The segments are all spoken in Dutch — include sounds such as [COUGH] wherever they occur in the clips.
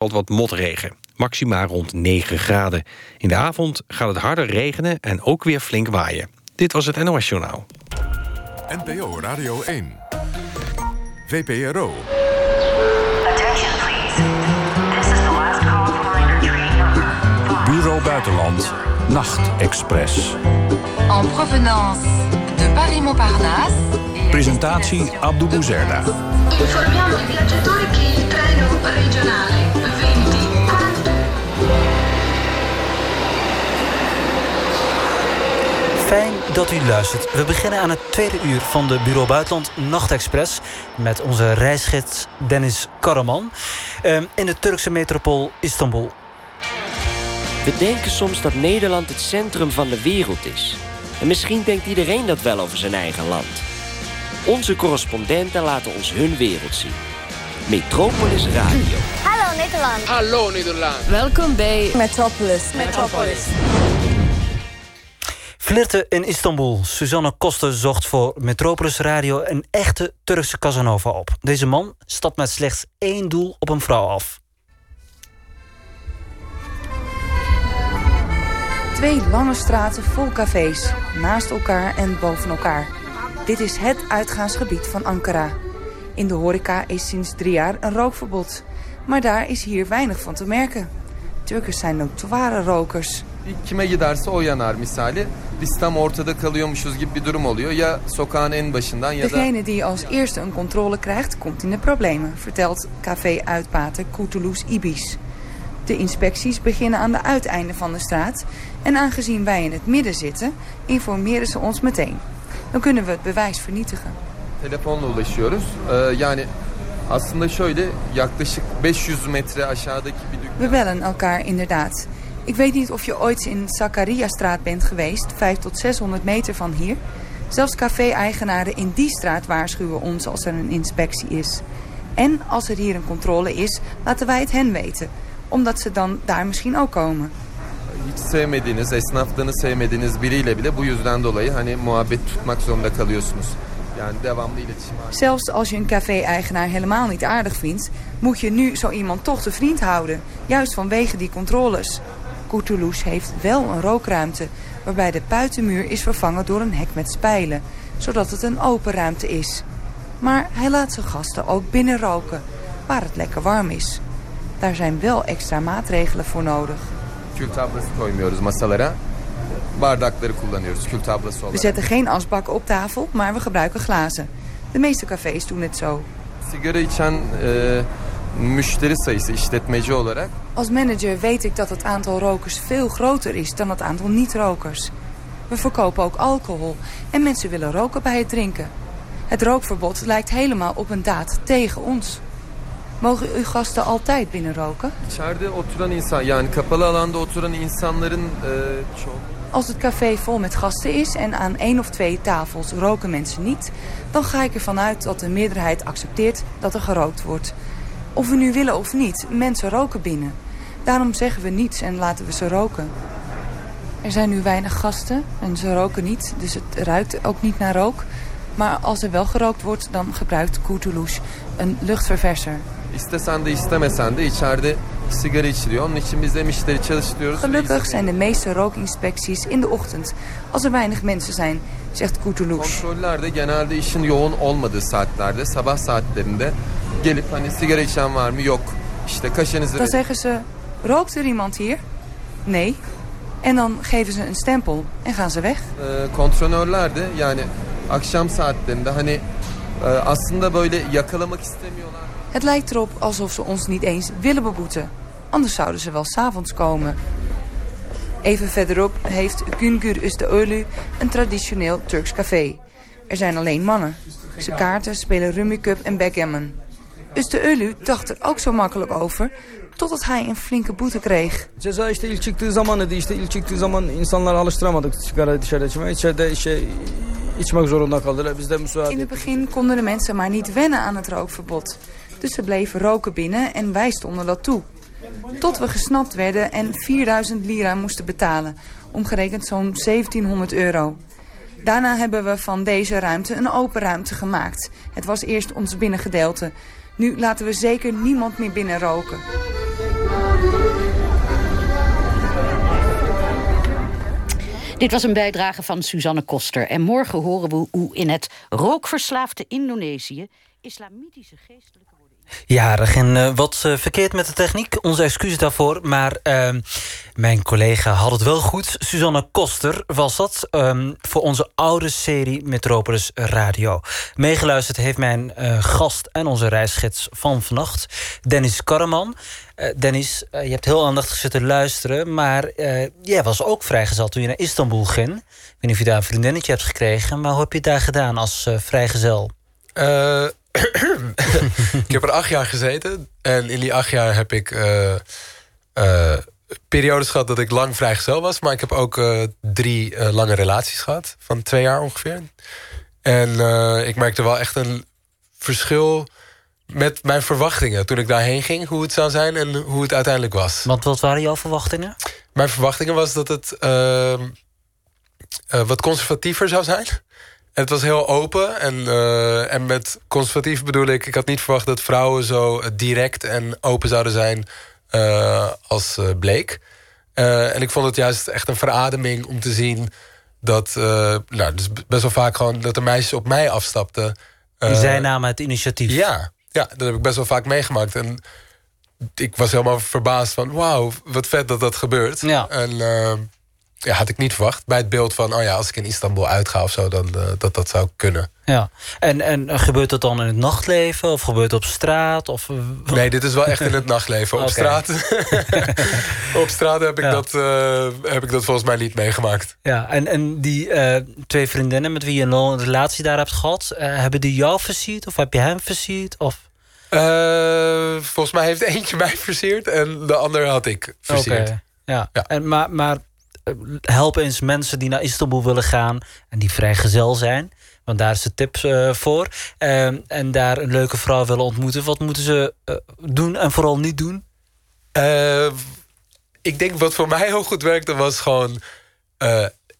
valt wat motregen. Maxima rond 9 graden. In de avond gaat het harder regenen en ook weer flink waaien. Dit was het NOS Journaal. NPO Radio 1. VPRO. Bureau Buitenland. Nachtexpress. En provenance de Paris-Montparnasse. Presentatie Abdou Bouzerda. Informiamo i viaggiatori che il treno regionale Fijn dat u luistert. We beginnen aan het tweede uur van de Bureau Buitenland Nachtexpress... met onze reisgids Dennis Karaman ehm, in de Turkse metropool Istanbul. We denken soms dat Nederland het centrum van de wereld is. En misschien denkt iedereen dat wel over zijn eigen land. Onze correspondenten laten ons hun wereld zien. Metropolis Radio. Hallo Nederland. Hallo Nederland. Welkom bij Metropolis. Metropolis. Flirten in Istanbul. Suzanne Koster zocht voor Metropolis Radio een echte Turkse Casanova op. Deze man stapt met slechts één doel op een vrouw af. Twee lange straten vol cafés, naast elkaar en boven elkaar. Dit is het uitgaansgebied van Ankara. In de horeca is sinds drie jaar een rookverbod. Maar daar is hier weinig van te merken. Turkers zijn notoire rokers. Kime giderse o yanar misali. Biz tam ortada kalıyormuşuz gibi bir durum oluyor. Ya sokağın en başından ya da... Degene die als eerste een controle krijgt, komt in de problemen, vertelt café-uitbater Kurtulus Ibis. De inspecties beginnen aan de uiteinden van de straat. En aangezien wij in het midden zitten, informeren ze ons meteen. Dan kunnen we het bewijs vernietigen. Telefonla ulaşıyoruz. Ee, yani aslında şöyle yaklaşık 500 metre aşağıdaki bir dükkan. We bellen elkaar inderdaad. Ik weet niet of je ooit in Zakaria-straat bent geweest, 5 tot 600 meter van hier. Zelfs café-eigenaren in die straat waarschuwen ons als er een inspectie is. En als er hier een controle is, laten wij het hen weten. Omdat ze dan daar misschien ook komen. Hiç sevmediğiniz, esnaflığını sevmediğiniz biriyle bile bu yüzden dolayı hani muhabbet tutmak zorunda kalıyorsunuz. Yani devamlı iletişim. Zelfs als je een café-eigenaar helemaal niet aardig vindt... moet je nu zo iemand toch te vriend houden. Juist vanwege die controles. Kurtulus heeft wel een rookruimte... waarbij de buitenmuur is vervangen door een hek met spijlen. Zodat het een open ruimte is. Maar hij laat zijn gasten ook binnen roken... waar het lekker warm is. Daar zijn wel extra maatregelen voor nodig. Kül tablası koymuyoruz masalara. Bardakları kullanıyoruz kül tablası We zetten geen asbakken op tafel, maar we gebruiken glazen. De meeste cafés doen het zo. Sigara içen e, müşteri sayısı işletmeci olarak Als manager weet ik dat het aantal rokers veel groter is dan het aantal niet-rokers. We verkopen ook alcohol en mensen willen roken bij het drinken. Het rookverbod lijkt helemaal op een daad tegen ons. Mogen uw gasten altijd binnen roken? içeride oturan insan yani kapalı alanda oturan insanların e, çok Als het café vol met gasten is en aan één of twee tafels roken mensen niet... dan ga ik ervan uit dat de meerderheid accepteert dat er gerookt wordt. Of we nu willen of niet, mensen roken binnen. Daarom zeggen we niets en laten we ze roken. Er zijn nu weinig gasten en ze roken niet, dus het ruikt ook niet naar rook. Maar als er wel gerookt wordt, dan gebruikt Kurtuluş een luchtververser. istesen de istemesen de içeride sigara içiliyor. Onun için biz de müşteri çalıştırıyoruz. Gelukkig zijn de meeste rookinspecties in de ochtend, als er weinig mensen zijn, zegt Kurtuluş. Kontroller de genelde işin yoğun olmadığı saatlerde, sabah saatlerinde gelip hani sigara içen var mı? Yok. İşte kaşınızı Dan zeggen ze, rookt er iemand hier? Nee. En dan geven ze een stempel en gaan ze weg. Ee, kontrolörler de yani akşam saatlerinde hani e, aslında böyle yakalamak istemiyorlar. Het lijkt erop alsof ze ons niet eens willen beboeten. Anders zouden ze wel s'avonds komen. Even verderop heeft Güngör Üsteölü een traditioneel Turks café. Er zijn alleen mannen. Ze kaarten, spelen Rummy Cup en backgammon. Üsteölü dacht er ook zo makkelijk over... totdat hij een flinke boete kreeg. Ceza işte ilk çıktığı zamanıydı. İşte ilk çıktığı zaman insanları alıştıramadık sigara dışarı içmeye. İçeride işte içmek zorunda kaldılar. Biz de müsaade In het begin konden de mensen maar niet wennen aan het rookverbod. Dus ze bleven roken binnen en wij stonden dat toe. Tot we gesnapt werden en 4000 lira moesten betalen. Omgerekend zo'n 1700 euro. Daarna hebben we van deze ruimte een open ruimte gemaakt. Het was eerst ons binnengedeelte. Nu laten we zeker niemand meer binnen roken. Dit was een bijdrage van Suzanne Koster. En morgen horen we hoe in het rookverslaafde Indonesië... islamitische geestelijke worden. Ja, er ging uh, wat uh, verkeerd met de techniek. Onze excuses daarvoor. Maar uh, mijn collega had het wel goed. Suzanne Koster was dat. Um, voor onze oude serie Metropolis Radio. Meegeluisterd heeft mijn uh, gast en onze reisgids van vannacht. Dennis Karaman. Dennis, je hebt heel aandachtig zitten luisteren. Maar jij was ook vrijgezel toen je naar Istanbul ging. Ik weet niet of je daar een vriendinnetje hebt gekregen. Maar hoe heb je het daar gedaan als vrijgezel? [COUGHS] ik heb er acht jaar gezeten. En in die acht jaar heb ik uh, uh, periodes gehad dat ik lang vrijgezel was. Maar ik heb ook uh, drie lange relaties gehad. Van twee jaar ongeveer. En ik merkte wel echt een verschil met mijn verwachtingen. Toen ik daarheen ging, hoe het zou zijn en hoe het uiteindelijk was. Want wat waren jouw verwachtingen? Mijn verwachtingen was dat het ehm, wat conservatiever zou zijn het was heel open. En, uh, en met conservatief bedoel ik... ik had niet verwacht dat vrouwen zo direct en open zouden zijn... Uh, als uh, bleek. en ik vond het juist echt een verademing om te zien... dat nou, dus best wel vaak gewoon dat de meisjes op mij afstapten. Zij namen het initiatief. Ja, ja, dat heb ik best wel vaak meegemaakt. En ik was helemaal verbaasd van... wauw, wat vet dat dat gebeurt. Ja. En ja, had ik niet verwacht. Bij het beeld van, oh ja, als ik in Istanbul uitga of zo, dan uh, dat dat zou kunnen. Ja, en, en gebeurt dat dan in het nachtleven of gebeurt het op straat? Of... Nee, dit is wel echt in het [LAUGHS] nachtleven. Op straat, [LAUGHS] op straat heb, ik Ja. dat, uh, heb ik dat volgens mij niet meegemaakt. Ja, en, en die uh, twee vriendinnen met wie je een relatie daar hebt gehad... hebben die jou versierd of heb je hem versierd? Of... volgens mij heeft eentje [LAUGHS] mij versierd en de ander had ik versierd. Okay. Ja. ja. En, maar, maar help eens mensen die naar Istanbul willen gaan... en die vrijgezel zijn, want daar is de tips uh, voor... Uh, en daar een leuke vrouw willen ontmoeten. Wat moeten ze uh, doen en vooral niet doen? ik denk wat voor mij heel goed werkte was gewoon...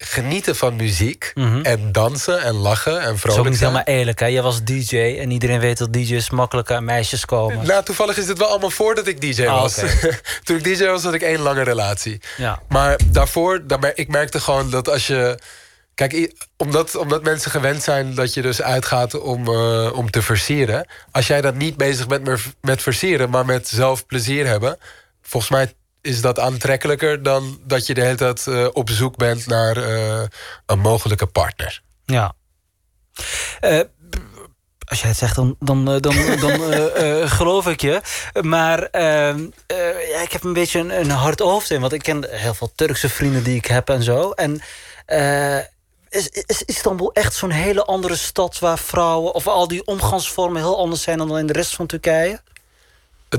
genieten van muziek Mhm. mm -hmm. en dansen en lachen en vrolijk Dat is niet zijn. helemaal eerlijk, hè? Jij was DJ en iedereen weet dat DJ's makkelijk aan meisjes komen. Nou, toevallig is dit wel allemaal voordat ik DJ Ah, was. okay. [LAUGHS] Toen ik DJ was, had ik één lange relatie. Ja. Maar daarvoor, daar, ik merkte gewoon dat als je... Kijk, omdat, omdat mensen gewend zijn dat je dus uitgaat om, uh, om te versieren. Als jij dan niet bezig bent met, met versieren, maar met zelf plezier hebben... volgens mij is dat aantrekkelijker dan dat je de hele tijd uh, op zoek bent naar uh, een mogelijke partner. Ja. Uh, als jij het zegt, dan, dan, dan, [LAUGHS] dan geloof ik je. Maar ehm, ja, ik heb een beetje een, een hard hoofd in. Want ik ken heel veel Turkse vrienden die ik heb en zo. En is, is Istanbul echt zo'n hele andere stad... waar vrouwen of al die omgangsvormen heel anders zijn... dan in de rest van Turkije?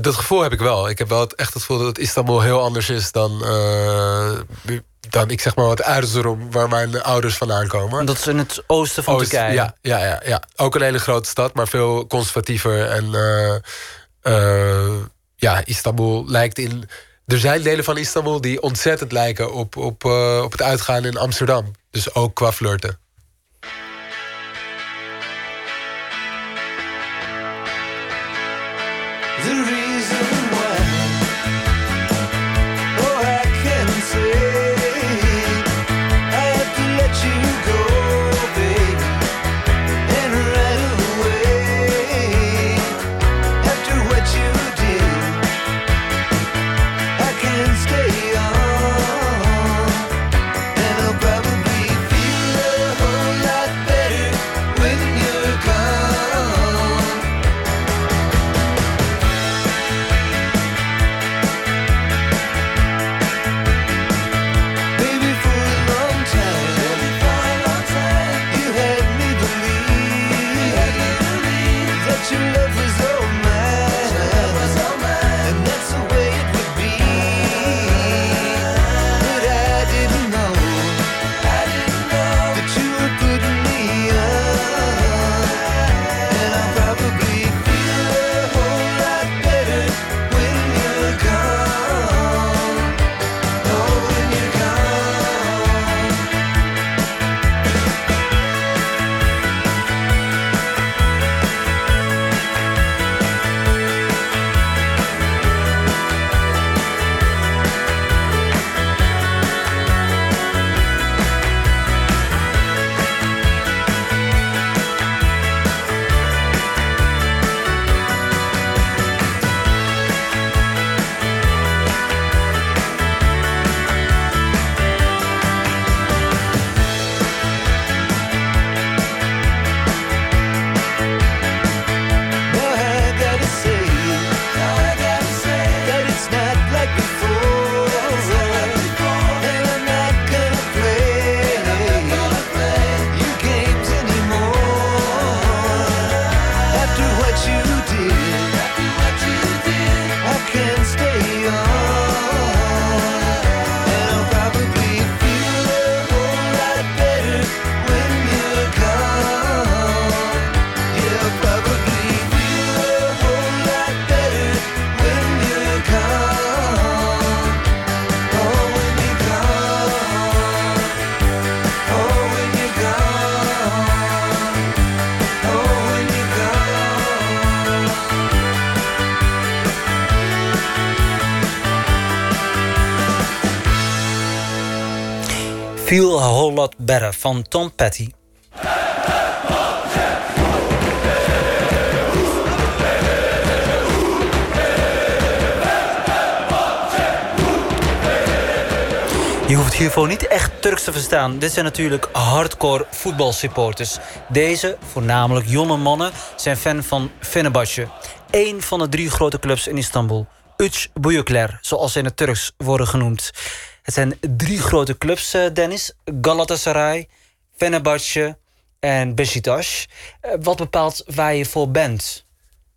Dat gevoel heb ik wel. Ik heb wel echt het gevoel dat Istanbul heel anders is dan, uh, dan ik zeg maar wat Erzurum, waar mijn ouders vandaan komen. En dat is in het oosten van Oost, Turkije. Ja, ja, ja, ja, ook een hele grote stad, maar veel conservatiever. En uh, uh, ja, Istanbul lijkt in. Er zijn delen van Istanbul die ontzettend lijken op, op, op het uitgaan in Amsterdam. Dus ook qua flirten. Feel a Whole Lot Better van Tom Petty. Je hoeft hiervoor niet echt Turks te verstaan. Dit zijn natuurlijk hardcore voetbalsupporters. Deze, voornamelijk jonge mannen, zijn fan van Fenerbahce. Eén van de drie grote clubs in Istanbul. Üç Büyükler, zoals ze in het Turks worden genoemd. Het zijn drie grote clubs, eh, Dennis. Galatasaray, Fenerbahce en Beşiktaş. Eh, Wat bepaalt waar je voor bent?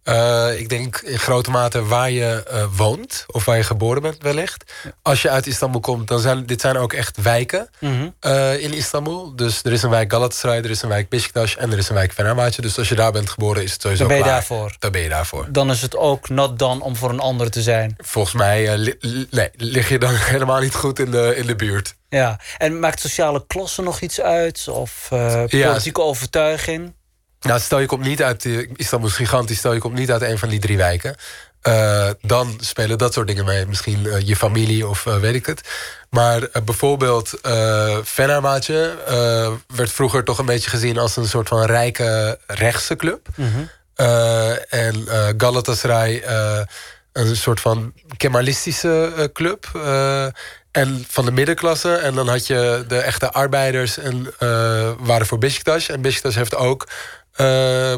Eh, ik denk in grote mate waar je eh, woont. Of waar je geboren bent wellicht. Als je uit Istanbul komt, dan zijn dit zijn ook echt wijken Mhm. eh, in Istanbul. Dus er is een wijk Galatasaray, er is een wijk Beşiktaş en er is een wijk Fenerbahce. Dus als je daar bent geboren, is het sowieso Dan ben je klaar. daarvoor. Dan ben je daarvoor. Dan is het ook not done om voor een ander te zijn. Volgens mij li- nee, lig je dan [LAUGHS] helemaal niet goed in de, in de buurt. Ja, en maakt sociale klasse nog iets uit? Of eh, Ja. politieke overtuiging? Nou, stel je komt niet uit eh, Istanbul is gigantisch. Stel je komt niet uit een van die drie wijken. eh, dan spelen dat soort dingen mee. Misschien eh, je familie of weet ik het. Maar bijvoorbeeld uh, Fenerbahce werd vroeger toch een beetje gezien als een soort van rijke rechtse club. Eh, en Galatasaray een soort van kemalistische club. en van de middenklasse. En dan had je de echte arbeiders en waren voor Beşiktaş. En Beşiktaş heeft ook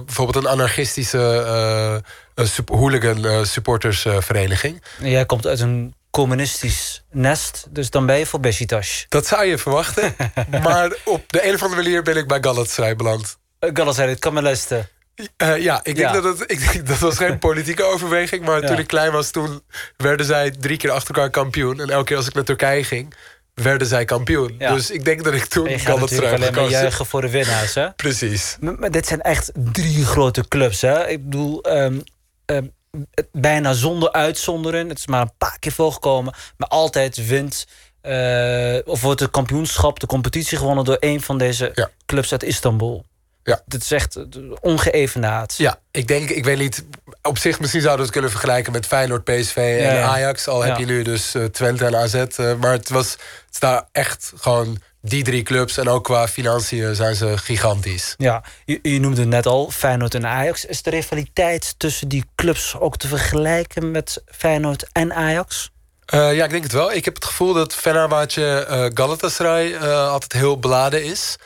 bijvoorbeeld een anarchistische eh, eh, sup- hooligan eh, supportersvereniging. Jij komt uit een communistisch nest, dus dan ben je voor Beşiktaş. Dat zou je verwachten. [LAUGHS] maar op de een of andere manier ben ik bij Galatasaray beland. Uh, Galatasaray, het kan me lesten. Eh, ja, ik denk Ja. dat het, ik denk, dat was geen [LAUGHS] politieke overweging. Maar Ja. toen ik klein was, toen werden zij drie keer achter elkaar kampioen. En elke keer als ik naar Turkije ging, werden zij kampioen. Ja. Dus ik denk dat ik toen En je gaat natuurlijk Galatasaray alleen maar juichen voor de winnaars, hè? Precies. Maar, maar dit zijn echt drie grote clubs, hè? Ik bedoel, ehm, ehm, het- bijna zonder uitzonderen. Het is maar een paar keer voorgekomen. Maar altijd wint... eh, of wordt het kampioenschap, de competitie gewonnen... door een van deze clubs uit Istanbul. Ja. Dit is echt ongeëvenaard. Ja, ik denk, ik weet niet. Op zich misschien zouden we het kunnen vergelijken met Feyenoord, PSV en Ja, ja. Ajax. Al heb je nu dus eh, Twente en AZ. eh, maar het was het is daar echt gewoon die drie clubs. En ook qua financiën zijn ze gigantisch. Ja, je, je noemde het net al, Feyenoord en Ajax. Is de rivaliteit tussen die clubs ook te vergelijken met Feyenoord en Ajax? Eh, ja, ik denk het wel. Ik heb het gevoel dat Fenerbahce eh Galatasaray altijd heel beladen is.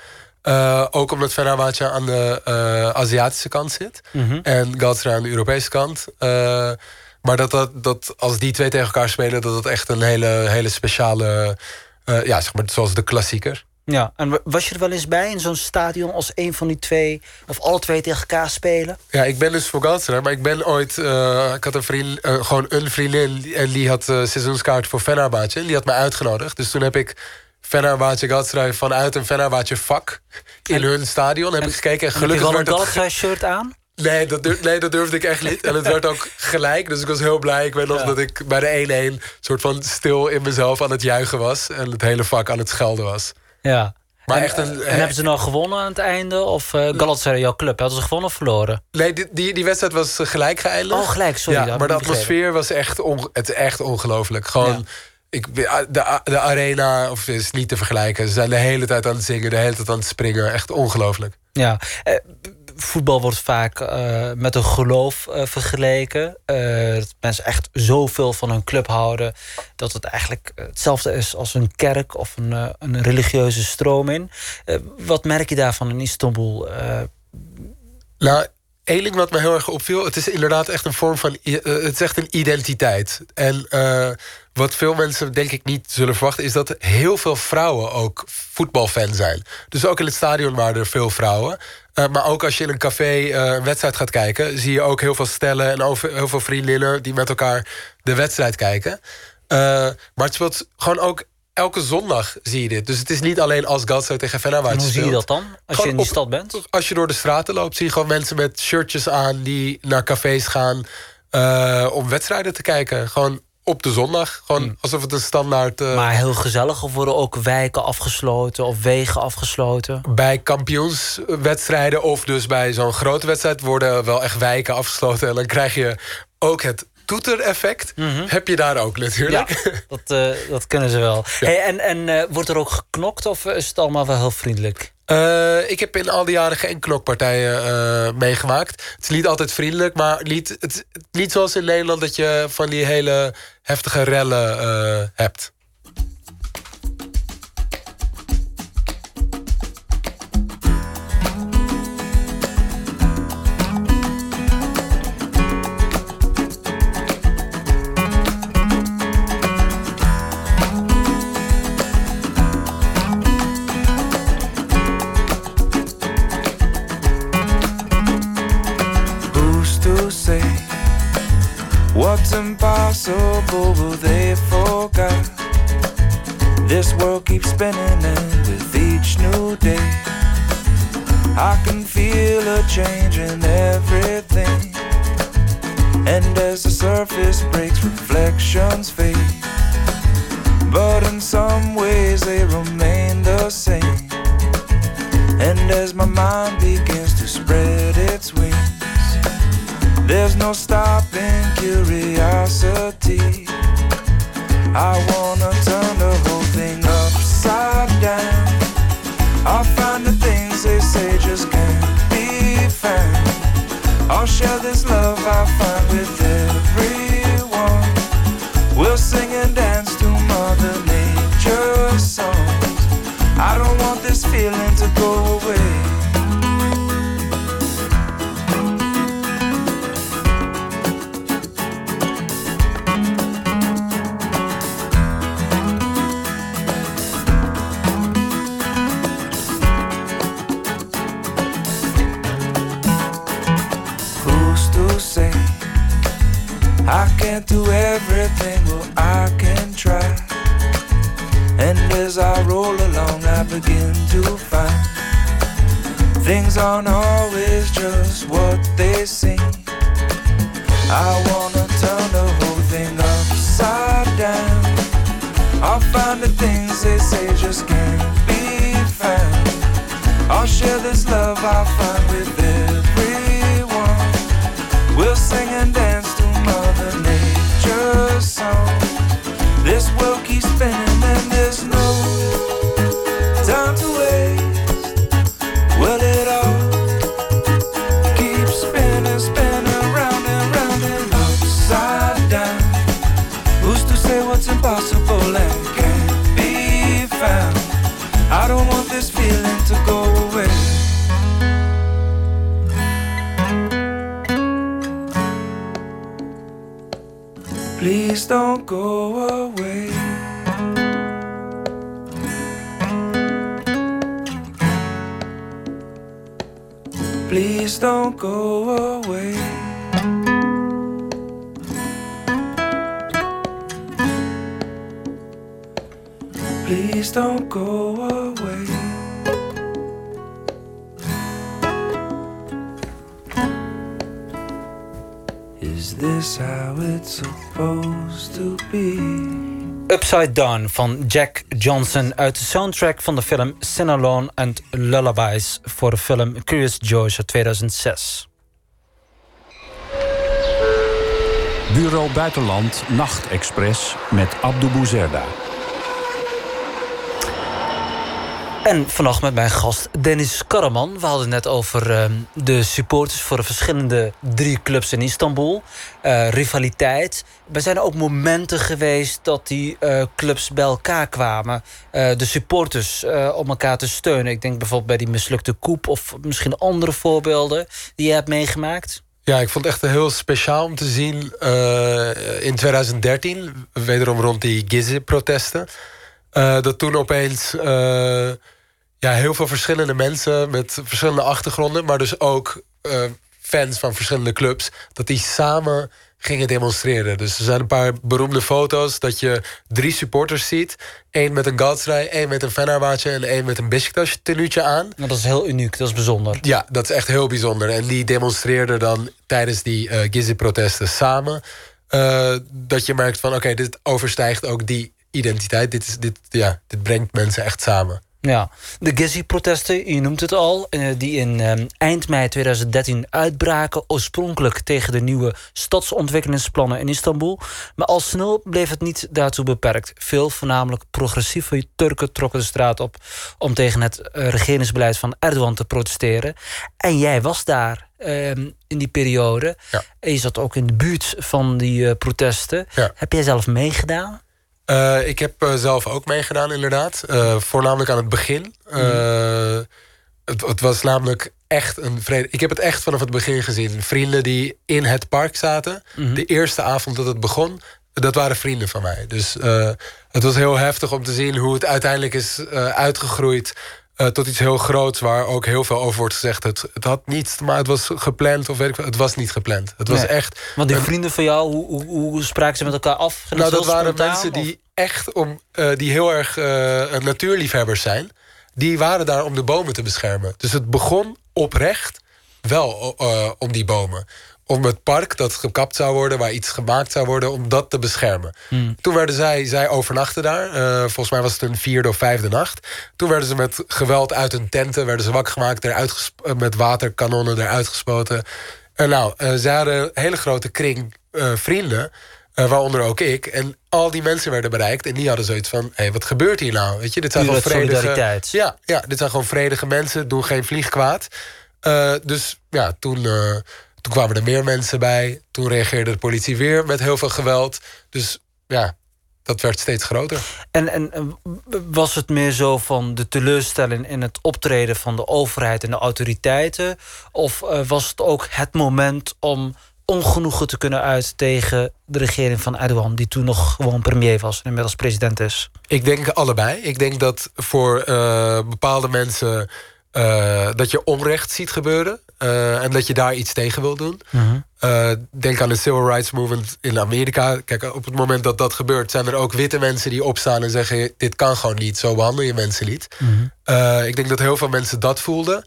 Eh, ook omdat Fenerbahce aan de eh, Aziatische kant zit. Mhm. En Galatasaray aan de Europese kant. Eh, maar dat, dat, dat als die twee tegen elkaar spelen... dat het echt een hele, hele speciale... ja, zeg maar zoals de klassieker. Ja, en wa- was je er wel eens bij in zo'n stadion als een van die twee... of alle twee tegen elkaar spelen? Ja, ik ben dus voor Galatasaray, maar ik ben ooit... ik had een vriend, gewoon een vriendin en die had seizoenskaart voor Fenerbahce. En die had me uitgenodigd. Dus toen heb ik Fenerbahce Galatasaray vanuit een Fenerbahce vak in hun stadion heb ik gekeken. En En gelukkig werd het... Galatasaray-shirt aan? Nee dat, durf- nee, dat durfde ik echt niet. En het werd ook [LAUGHS] gelijk. Dus ik was heel blij. Ik weet nog Ja. dat ik bij de 1-1 soort van stil in mezelf aan het juichen was. En het hele vak aan het schelden was. Ja. Maar en, echt een- en hebben ze nou gewonnen aan het einde? Of eh Galatasaray, jouw club, hadden ze gewonnen of verloren? Nee, die, die, die wedstrijd was gelijk geëindigd. Oh, gelijk, sorry, Ja, maar de atmosfeer was echt, on, het echt ongelooflijk. Gewoon, ik, de, de arena of, is niet te vergelijken. Ze zijn de hele tijd aan het zingen, de hele tijd aan het springen. Echt ongelooflijk. Ja, eh, voetbal wordt vaak eh, met een geloof eh, vergeleken. Dat mensen echt zoveel van hun club houden... dat het eigenlijk hetzelfde is als een kerk of een, een religieuze stroming. Eh, wat merk je daarvan in Istanbul? Nou, één ding wat me heel erg opviel... het is inderdaad echt een vorm van... het is echt een identiteit. En wat veel mensen denk ik niet zullen verwachten... is dat heel veel vrouwen ook voetbalfan zijn. Dus ook in het stadion waren er veel vrouwen. Eh, maar ook als je in een café eh, een wedstrijd gaat kijken... zie je ook heel veel stellen en over, heel veel vriendinnen... die met elkaar de wedstrijd kijken. Eh, maar het speelt gewoon ook... Elke zondag zie je dit. Dus het is niet alleen als Galatasaray tegen Fenerbahce en hoe zie je speelt. dat dan, als Gewoon je in die op- stad bent? als je door de straten loopt, zie je gewoon mensen met shirtjes aan die naar cafés gaan om wedstrijden te kijken. Gewoon op de zondag. Gewoon alsof het een standaard. eh. Maar heel gezellig, of worden ook wijken afgesloten of wegen afgesloten? bij kampioenswedstrijden of dus bij zo'n grote wedstrijd worden wel echt wijken afgesloten. En dan krijg je ook het toetereffect heb je daar ook natuurlijk. Ja, dat, eh, dat kunnen ze wel. [LAUGHS] Hey, en en eh, wordt er ook geknokt of is het allemaal wel heel vriendelijk? Eh, ik heb in al die jaren geen knokpartijen eh, meegemaakt. Het is niet altijd vriendelijk, maar niet, het, het- niet zoals in Nederland... dat je van die hele heftige rellen eh, hebt. Spinning, and with each new day, I can feel a change in everything. And as the surface breaks, reflections fade. But in some ways, they remain the same. And as my mind begins to spread its wings, there's no stopping curiosity. I wanna turn found. I'll share this love I find with everyone. We'll sing and dance to Mother Nature's songs. I don't want this feeling to go away. Can't do everything? Well, I can try. And as I roll along, I begin to find things aren't always just what they seem. I wanna turn the whole thing upside down. I'll find the things they say just can't be found. I'll share this love I find Upside Down van Jack Johnson uit de soundtrack van de film Sinalone and Lullabies voor de film Curious George uit 2006. Bureau Buitenland Nachtexpress met Abdou Bouzerda. En vannacht met mijn gast Dennis Karaman. We hadden net over ehm, de supporters voor de verschillende drie clubs in Istanbul. Eh, rivaliteit. Er zijn ook momenten geweest dat die eh, clubs bij elkaar kwamen. Eh, de supporters om elkaar te steunen. Ik denk bijvoorbeeld bij die mislukte koep of misschien andere voorbeelden die je hebt meegemaakt. Ja, ik vond het echt heel speciaal om te zien in 2013, wederom rond die Gizeh-protesten, eh, dat toen opeens eh, ja, heel veel verschillende mensen met verschillende achtergronden, maar dus ook eh, fans van verschillende clubs, dat die samen gingen demonstreren. Dus er zijn een paar beroemde foto's dat je drie supporters ziet. Eén met een Galatasaray, één met een Fenerbahce en één met een Beşiktaş tenuutje aan. Nou, dat is heel uniek, dat is bijzonder. Ja, dat is echt heel bijzonder. En die demonstreerden dan tijdens die eh Gizeh-protesten samen. dat je merkt van, oké, dit overstijgt ook die identiteit. Dit, is, dit, ja, dit brengt mensen echt samen. Ja, de Gezi-protesten, je noemt het al, eh, die in eh, eind mei 2013 uitbraken, oorspronkelijk tegen de nieuwe stadsontwikkelingsplannen in Istanbul. Maar al snel bleef het niet daartoe beperkt. Veel, voornamelijk progressieve Turken, trokken de straat op om tegen het eh, regeringsbeleid van Erdogan te protesteren. En jij was daar ehm, in die periode. En je zat ook in de buurt van die eh, protesten. Heb jij zelf meegedaan? Eh, ik heb eh, zelf ook meegedaan, inderdaad. Eh, voornamelijk aan het begin. Eh, het, het was namelijk echt een vrede. Ik heb het echt vanaf het begin gezien. Vrienden die in het park zaten. Mhm. De eerste avond dat het begon, dat waren vrienden van mij. Dus het was heel heftig om te zien hoe het uiteindelijk is uitgegroeid. Eh, tot iets heel groots waar ook heel veel over wordt gezegd. Het, het had niets, maar het was gepland of weet ik veel. Het was niet gepland. Het was Nee. echt. Want die een- vrienden van jou, hoe, hoe, hoe spraken ze met elkaar af? Nou, dat waren spontaan, mensen of- die echt om, eh, die heel erg eh, natuurliefhebbers zijn. Die waren daar om de bomen te beschermen. Dus het begon oprecht wel om die bomen. Om het park dat gekapt zou worden, waar iets gemaakt zou worden, om dat te beschermen. Hmm. Toen werden zij, zij overnachten daar. Eh, volgens mij was het een vierde of vijfde nacht. Toen werden ze met geweld uit hun tenten, werden ze wakker gemaakt, eruit eh, met waterkanonnen eruit gespoten. En nou, eh, ze hadden een hele grote kring vrienden, waaronder ook ik. En al die mensen werden bereikt en die hadden zoiets van: hé, hey, wat gebeurt hier nou? Weet je, dit zijn gewoon vredige. Ja, ja, dit zijn gewoon vredige mensen, doen geen vlieg kwaad. Dus ja, toen, toen kwamen er meer mensen bij. Toen reageerde de politie weer met heel veel geweld. Dus ja, dat werd steeds groter. En, en was het meer zo van de teleurstelling in het optreden van de overheid en de autoriteiten? Of eh, was het ook het moment om ongenoegen te kunnen uiten tegen de regering van Erdogan, die toen nog gewoon premier was en inmiddels president is? Ik denk allebei. Ik denk dat voor eh, bepaalde mensen eh, dat je onrecht ziet gebeuren. eh, en dat je daar iets tegen wil doen. Eh, denk aan de Civil Rights Movement in Amerika. Kijk, op het moment dat dat gebeurt, zijn er ook witte mensen die opstaan en zeggen: Dit kan gewoon niet, zo behandel je mensen niet. Eh, ik denk dat heel veel mensen dat voelden.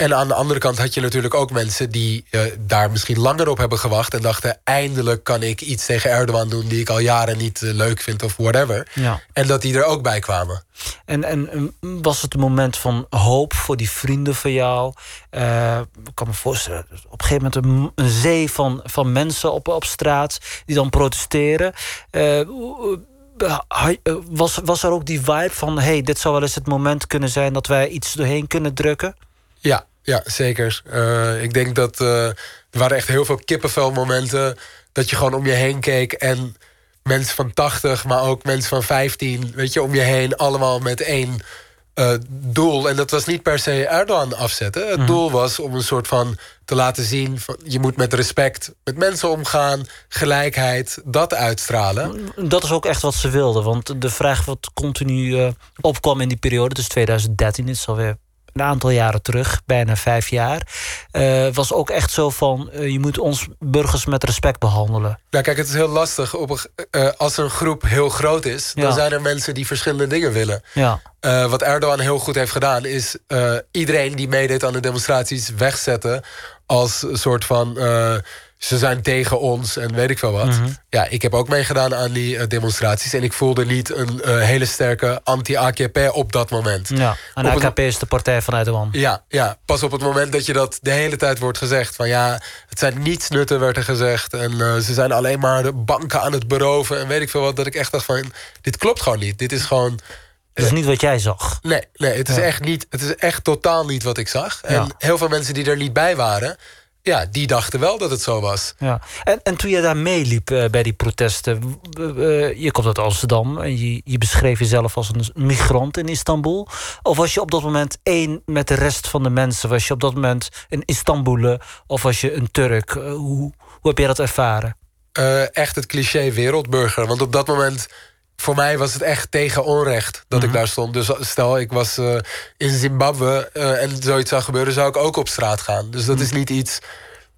En aan de andere kant had je natuurlijk ook mensen die eh, daar misschien langer op hebben gewacht en dachten: eindelijk kan ik iets tegen Erdogan doen die ik al jaren niet eh, leuk vind of whatever. Ja. En dat die er ook bij kwamen. En, en was het een moment van hoop voor die vrienden van jou? Eh, ik kan me voorstellen, op een gegeven moment een, een zee van, van mensen op, op straat die dan protesteren. Was, was er ook die vibe van: hey, dit zou wel eens het moment kunnen zijn dat wij iets doorheen kunnen drukken? Ja, ja zeker. Eh, ik denk dat eh, er waren echt heel veel kippenvelmomenten. Dat je gewoon om je heen keek en mensen van 80, maar ook mensen van 15, weet je, om je heen, allemaal met één eh, doel. En dat was niet per se Erdogan afzetten. Het Mhm. doel was om een soort van te laten zien: van, je moet met respect met mensen omgaan, gelijkheid, dat uitstralen. Dat is ook echt wat ze wilden. Want de vraag wat continu opkwam in die periode, dus 2013, dit is alweer een aantal jaren terug, bijna vijf jaar, eh, was ook echt zo van: eh, je moet ons burgers met respect behandelen. Nou, kijk, het is heel lastig. Op een, eh, als een groep heel groot is, dan Ja. zijn er mensen die verschillende dingen willen. Ja. Wat Erdogan heel goed heeft gedaan, is iedereen die meedeed aan de demonstraties wegzetten als een soort van. Ze zijn tegen ons en weet ik veel wat. Mhm. Ja, ik heb ook meegedaan aan die eh, demonstraties. En ik voelde niet een eh, hele sterke anti-AKP op dat moment. Ja, en Op het- AKP is de partij van Erdogan. Ja, ja, pas op het moment dat je dat de hele tijd wordt gezegd. Van ja, het zijn nietsnutten, werd er gezegd. En eh, ze zijn alleen maar de banken aan het beroven. En weet ik veel wat. Dat ik echt dacht van, dit klopt gewoon niet. Dit is gewoon... Dat is niet wat jij zag. Nee, nee het, is Ja. echt niet, het is echt totaal niet wat ik zag. En Ja. heel veel mensen die er niet bij waren... ja, die dachten wel dat het zo was. Ja. En, en toen je daar meeliep eh, bij die protesten, w- je komt uit Amsterdam en je, je beschreef jezelf als een migrant in Istanbul. Of was je op dat moment één met de rest van de mensen? Was je op dat moment een Istanbuler of was je een Turk? Eh, hoe, hoe heb je dat ervaren? Eh, echt het cliché wereldburger. Want op dat moment, voor mij was het echt tegen onrecht dat ik daar stond. Dus stel, ik was eh, in Zimbabwe eh, en zoiets zou gebeuren, zou ik ook op straat gaan. Dus dat is niet iets.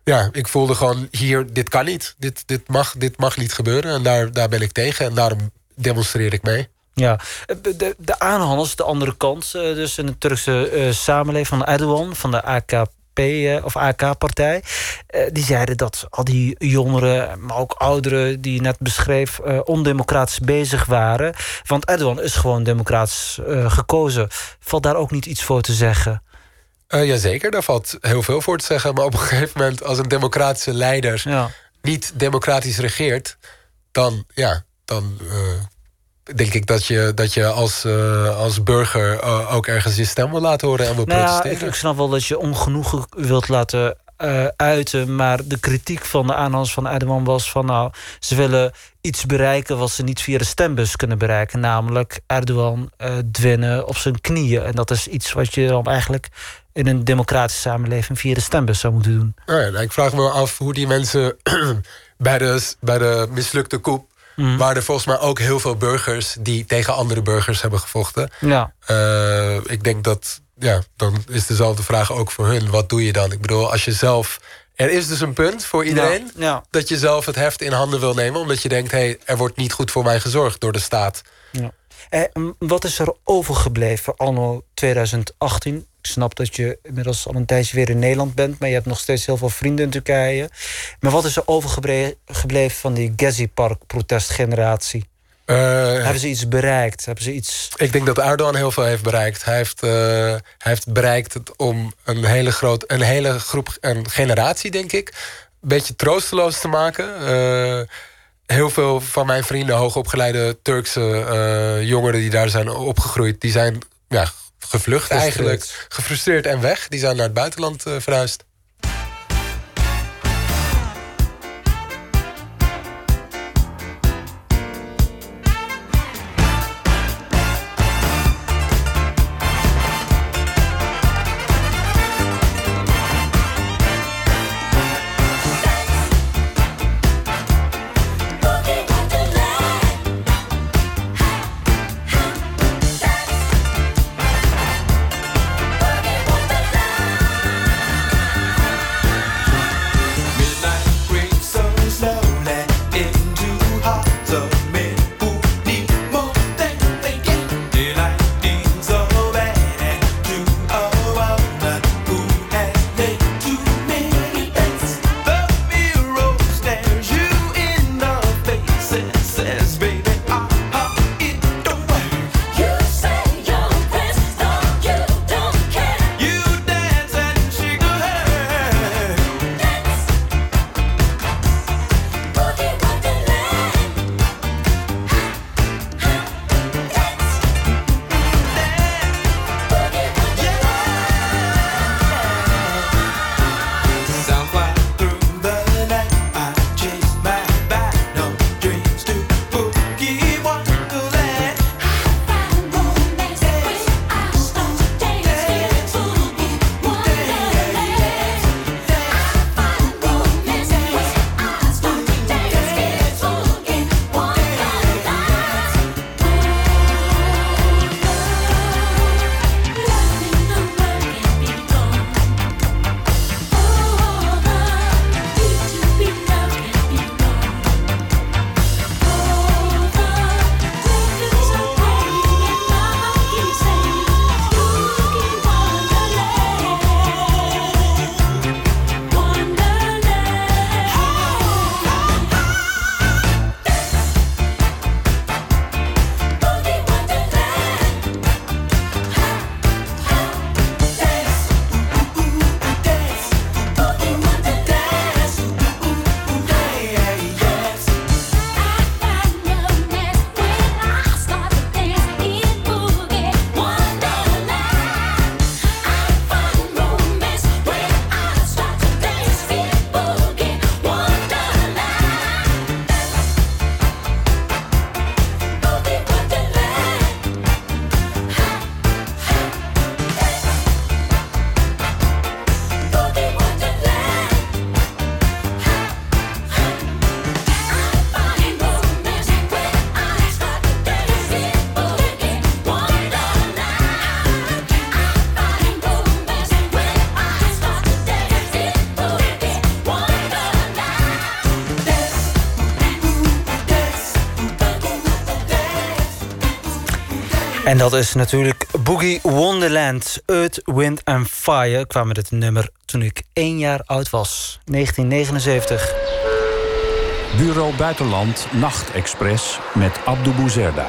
Ja, ik voelde gewoon hier, dit kan niet. Dit, dit, mag, dit mag niet gebeuren. En daar, daar ben ik tegen. En daarom demonstreer ik mee. Ja, eh, de, de aanhangers, de andere kant, dus in de Turkse eh, samenleving van Erdogan, van de AKP, AKP of AK-partij. Eh, die zeiden dat al die jongeren, maar ook ouderen die je net beschreef, eh, ondemocratisch bezig waren. Want Erdogan is gewoon democratisch eh, gekozen. Valt daar ook niet iets voor te zeggen? Uh, jazeker, daar valt heel veel voor te zeggen. Maar op een gegeven moment, als een democratische leider niet democratisch regeert, dan, ja, dan uh, denk ik dat je, dat je als, uh, als burger ook ergens je stem wil laten horen en wil nou protesteren. Ja, ik, snap wel dat je ongenoegen wilt laten uh, uiten. Maar de kritiek van de aanhangers van Erdogan was van... nou, ze willen iets bereiken wat ze niet via de stembus kunnen bereiken. Namelijk Erdogan dwingen op zijn knieën. En dat is iets wat je dan eigenlijk in een democratische samenleving... via de stembus zou moeten doen. Oh ja, nou, ik vraag me af hoe die mensen [CLEARS THROAT] bij, de, bij de mislukte coup... Mm. waren er volgens mij ook heel veel burgers... die tegen andere burgers hebben gevochten. Ja. Uh, ik denk dat ja, dan is dezelfde vraag ook voor hun. Wat doe je dan? Ik bedoel, als je zelf... Er is dus een punt voor iedereen... Ja, ja. dat je zelf het heft in handen wil nemen... omdat je denkt, hey, er wordt niet goed voor mij gezorgd door de staat. Ja. Eh, wat is er overgebleven anno 2018? Ik snap dat je inmiddels al een tijdje weer in Nederland bent... maar je hebt nog steeds heel veel vrienden in Turkije. Maar wat is er overgebleven van die Gezi-park-protestgeneratie? Uh, hebben ze iets bereikt? Hebben ze iets... Ik denk dat Erdogan heel veel heeft bereikt. Hij heeft, uh, hij heeft bereikt het om een hele, groot, een hele groep, een generatie, denk ik... een beetje troosteloos te maken. Uh, heel veel van mijn vrienden, hoogopgeleide Turkse jongeren... die daar zijn opgegroeid, die zijn ja, gevlucht eigenlijk. Gefrustreerd en weg. Die zijn naar het buitenland verhuisd. En dat is natuurlijk Boogie Wonderland. Earth, Wind and Fire kwam met het nummer toen ik één jaar oud was. 1979. Bureau Buitenland Nachtexpress met Abdou Bouzerda.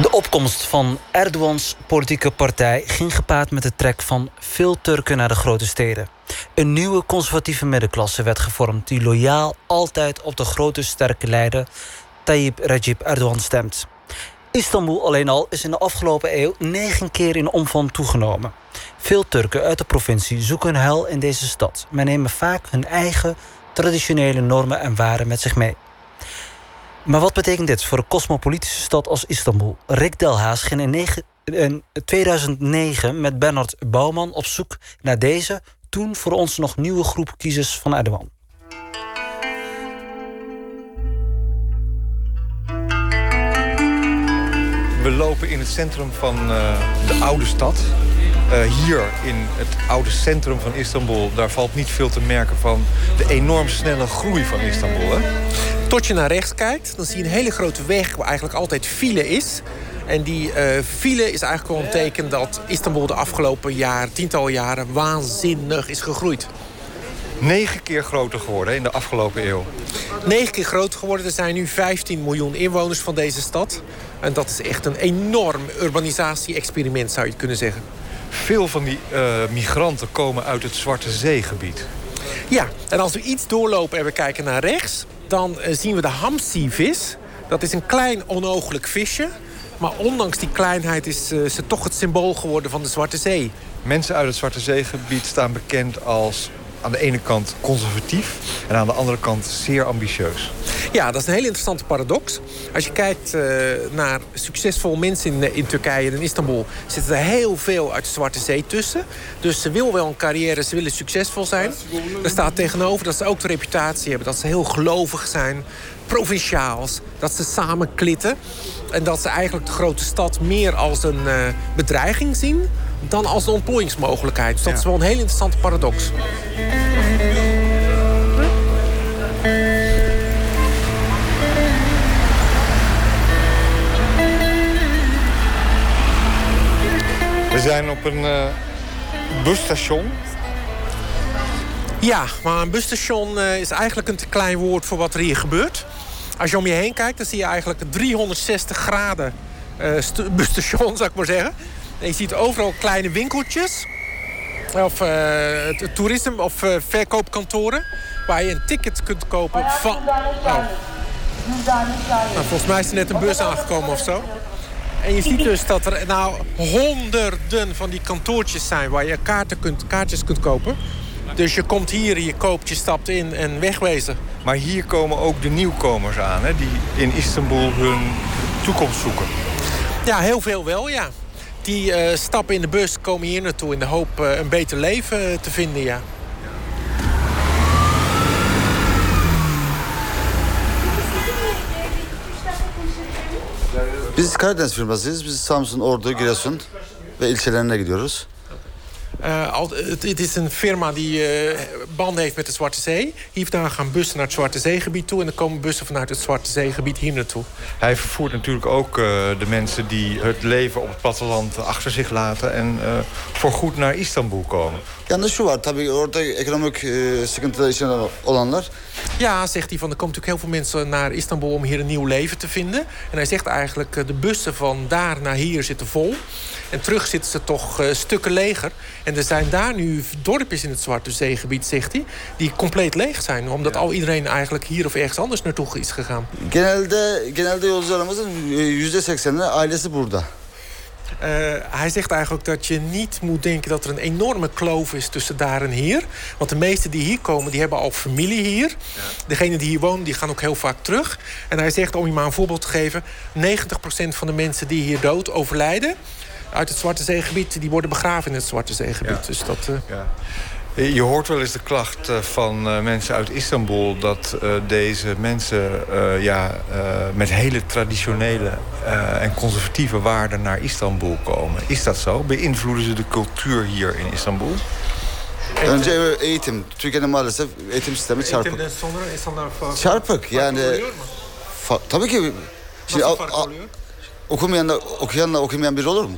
De opkomst van Erdogans politieke partij ging gepaard met de trek van veel Turken naar de grote steden. Een nieuwe conservatieve middenklasse werd gevormd die loyaal altijd op de grote sterke leider Tayyip Recep Erdogan stemt. Istanbul alleen al is in de afgelopen eeuw negen keer in omvang toegenomen. Veel Turken uit de provincie zoeken hun heil in deze stad, maar nemen vaak hun eigen traditionele normen en waarden met zich mee. Maar wat betekent dit voor een cosmopolitische stad als Istanbul? Rick Delhaas ging in, negen- in 2009 met Bernard Bouwman op zoek naar deze, toen voor ons nog nieuwe groep kiezers van Erdogan. We lopen in het centrum van eh, de oude stad. Eh, hier in het oude centrum van Istanbul, daar valt niet veel te merken van de enorm snelle groei van Istanbul. Hè? Tot je naar rechts kijkt, dan zie je een hele grote weg waar eigenlijk altijd file is. En die eh, file is eigenlijk wel een teken dat Istanbul de afgelopen jaar, tientallen jaren, waanzinnig is gegroeid. Negen keer groter geworden in de afgelopen eeuw. Negen keer groter geworden. Er zijn nu 15 miljoen inwoners van deze stad. En dat is echt een enorm urbanisatie-experiment, zou je kunnen zeggen. Veel van die eh, migranten komen uit het Zwarte Zeegebied. Ja, en als we iets doorlopen en we kijken naar rechts... dan eh, zien we de hamsi-vis. Dat is een klein onogelijk visje. Maar ondanks die kleinheid is eh, ze toch het symbool geworden van de Zwarte Zee. Mensen uit het Zwarte Zeegebied staan bekend als aan de ene kant conservatief... en aan de andere kant zeer ambitieus. Ja, dat is een hele interessante paradox. Als je kijkt eh, naar succesvolle mensen in, in Turkije en in Istanbul... zitten er heel veel uit de Zwarte Zee tussen. Dus ze willen wel een carrière, ze willen succesvol zijn. Er staat tegenover dat ze ook de reputatie hebben... dat ze heel gelovig zijn, provinciaals, dat ze samen klitten... en dat ze eigenlijk de grote stad meer als een eh, bedreiging zien... dan als een ontplooiingsmogelijkheid. Dus dat is wel een hele interessante paradox. We zijn op een eh, busstation. Ja, maar een busstation eh, is eigenlijk een te klein woord voor wat er hier gebeurt. Als je om je heen kijkt, dan zie je eigenlijk een 360 graden stu- busstation, [LAUGHS] zou ik maar zeggen. En je ziet overal kleine winkeltjes. Of eh, t- toerisme- of eh, verkoopkantoren. Waar je een ticket kunt kopen van... Oh. Nou, volgens mij is er net een bus aangekomen of zo. En je ziet dus dat er nou honderden van die kantoortjes zijn... waar je kaarten kunt, kaartjes kunt kopen. Dus je komt hier, je koopt, je stapt in en wegwezen. Maar hier komen ook de nieuwkomers aan, hè, die in Istanbul hun toekomst zoeken. Ja, heel veel wel, ja. Die eh, stappen in de bus, komen hier naartoe in de hoop eh, een beter leven eh, te vinden, ja. Biz Karadeniz firmasıyız. Biz Samsun, Ordu, Giresun ve ilçelerine gidiyoruz. Eh, al- het, het is een firma die eh, banden heeft met de Zwarte Zee. Hier vandaan gaan bussen naar het Zwarte Zeegebied toe... en dan komen bussen vanuit het Zwarte Zeegebied hier naartoe. Hij vervoert natuurlijk ook eh, de mensen die het leven op het platteland achter zich laten... en eh voorgoed naar Istanbul komen. Yalnız şu var tabii orada ekonomik e, sıkıntılar içinde olanlar. Ja, zegt hij, van er komen natuurlijk heel veel mensen naar Istanbul om hier een nieuw leven te vinden. En hij zegt eigenlijk, de bussen van daar naar hier zitten vol. En terug zitten ze toch eh, stukken leger. En er zijn daar nu dorpjes in het Zwarte Zeegebied, zegt hij... die compleet leeg zijn, omdat al iedereen eigenlijk hier of ergens anders naartoe is gegaan. Genelde genelde yolcularımızın e, yüzde seksenini ailesi burada. Eh, hij zegt eigenlijk dat je niet moet denken dat er een enorme kloof is tussen daar en hier. Want de meesten die hier komen, die hebben al familie hier. Degenen die hier wonen, die gaan ook heel vaak terug. En hij zegt, om je maar een voorbeeld te geven... 90% van de mensen die hier dood overlijden... uit het Zwarte Zeegebied, die worden begraven in het Zwarte Zeegebied. Dus dat... eh, Je hoort wel eens de klacht eh, van eh, mensen uit Istanbul... dat eh, deze mensen eh, ja, eh, met hele traditionele eh, en conservatieve waarden naar Istanbul komen. Is dat zo? Beïnvloeden ze de cultuur hier in Istanbul? Önce eğitim. Türkiye'de maalesef eğitim sistemi çarpık. Eğitimden sonra insanlar fa- Çarpık yani. fark oluyor mu? Fa- tabii ki. Şimdi Nasıl fark oluyor? okumayan da okuyan da okumayan biri olur mu?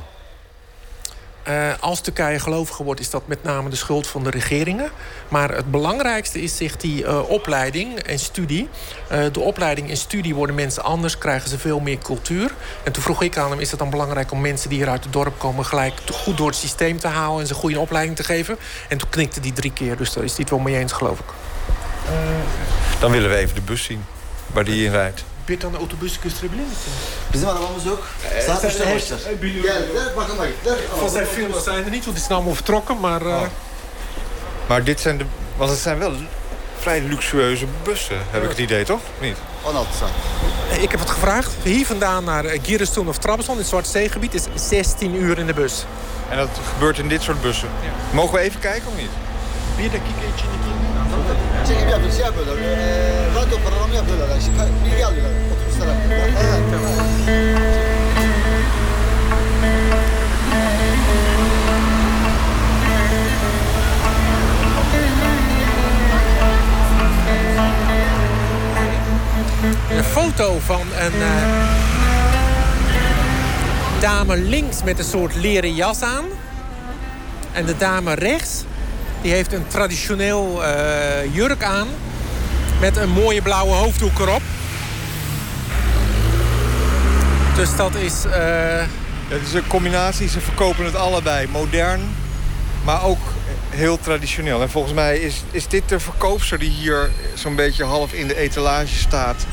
Eh, als Turkije geloviger wordt, is dat met name de schuld van de regeringen. Maar het belangrijkste is, zegt die uh, opleiding en studie. Uh, de opleiding en studie worden mensen anders, krijgen ze veel meer cultuur. En toen vroeg ik aan hem, is het dan belangrijk om mensen die hier uit het dorp komen... gelijk goed door het systeem te halen en ze een goede opleiding te geven? En toen knikte die drie keer, dus daar is hij het wel mee eens, geloof ik. Dan willen we even de bus zien waar die in rijdt. Bir tane otobüs gösterebilir misin? Bizim arabamız yok. Saat 3'te başlar. Geldiler, bakıma gittiler. Van zijn films zijn er niet, want die zijn allemaal vertrokken. Maar, uh... maar dit zijn de... Want het zijn wel vrij luxueuze bussen, heb ik het idee, toch? Niet? 16 saat. Ik heb het gevraagd. Hier vandaan naar Giresun of Trabzon in het Zwarte Zeegebied is 16 uur in de bus. En dat gebeurt in dit soort bussen. Ja. Mogen we even kijken of niet? Bir dakika içindeki Çekim yapıyorlar, radyo programı yapıyorlar. İşte, bilgi alıyorlar otobüsler hakkında. Een foto van een uh, dame links met een soort leren jas aan. En de dame rechts die heeft een traditioneel uh, jurk aan. Met een mooie blauwe hoofddoek erop. Dus dat is... Uh... Het is een combinatie, ze verkopen het allebei. Modern, maar ook heel traditioneel. En volgens mij is, is dit de verkoopster die hier zo'n beetje half in de etalage staat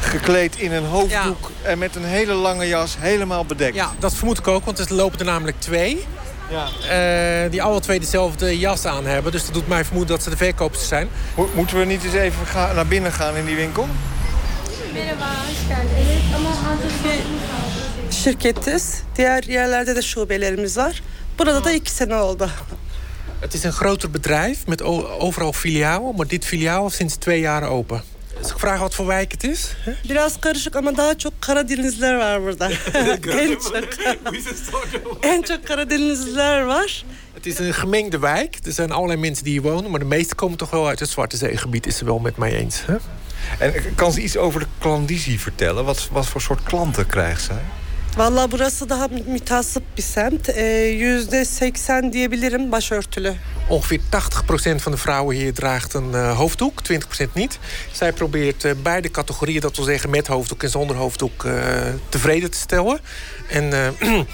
gekleed in een hoofddoek ja. en met een hele lange jas, helemaal bedekt. Ja, dat vermoed ik ook, want er lopen er namelijk twee. Ja. Uh, die alle twee dezelfde jas aan hebben. Dus dat doet mij vermoeden dat ze de verkoopsters zijn. Mo moeten we niet eens even gaan, naar binnen gaan in die winkel? Hazır şirketiz. Diğer yerlerde de şubelerimiz var. Burada da iki sene oldu. Het is een groter bedrijf met overal filialen. Maar dit filiaal is sinds twee jaar open. Als ik vraag wat voor wijk het is? Hè? [LAUGHS] Biraz karışık ama daha çok Karadenizliler var burada. [LAUGHS] [LAUGHS] en çok, en çok Karadenizliler var. Het is een gemengde wijk. Er zijn allerlei mensen die hier wonen. Maar de meeste komen toch wel uit het Zwarte Zeegebied. Is ze wel met mij eens. Hè? En kan ze iets over de klandizie vertellen? Wat, wat voor soort klanten krijgt zij? Valla burası daha mütasip bir semt. Yüzde seksen diyebilirim başörtülü. Ongeveer 80% van de vrouwen hier draagt een uh, hoofddoek, 20% niet. Zij probeert uh, beide categorieën, dat wil zeggen met hoofddoek en zonder hoofddoek, uh, tevreden te stellen. En [CLEARS THROAT]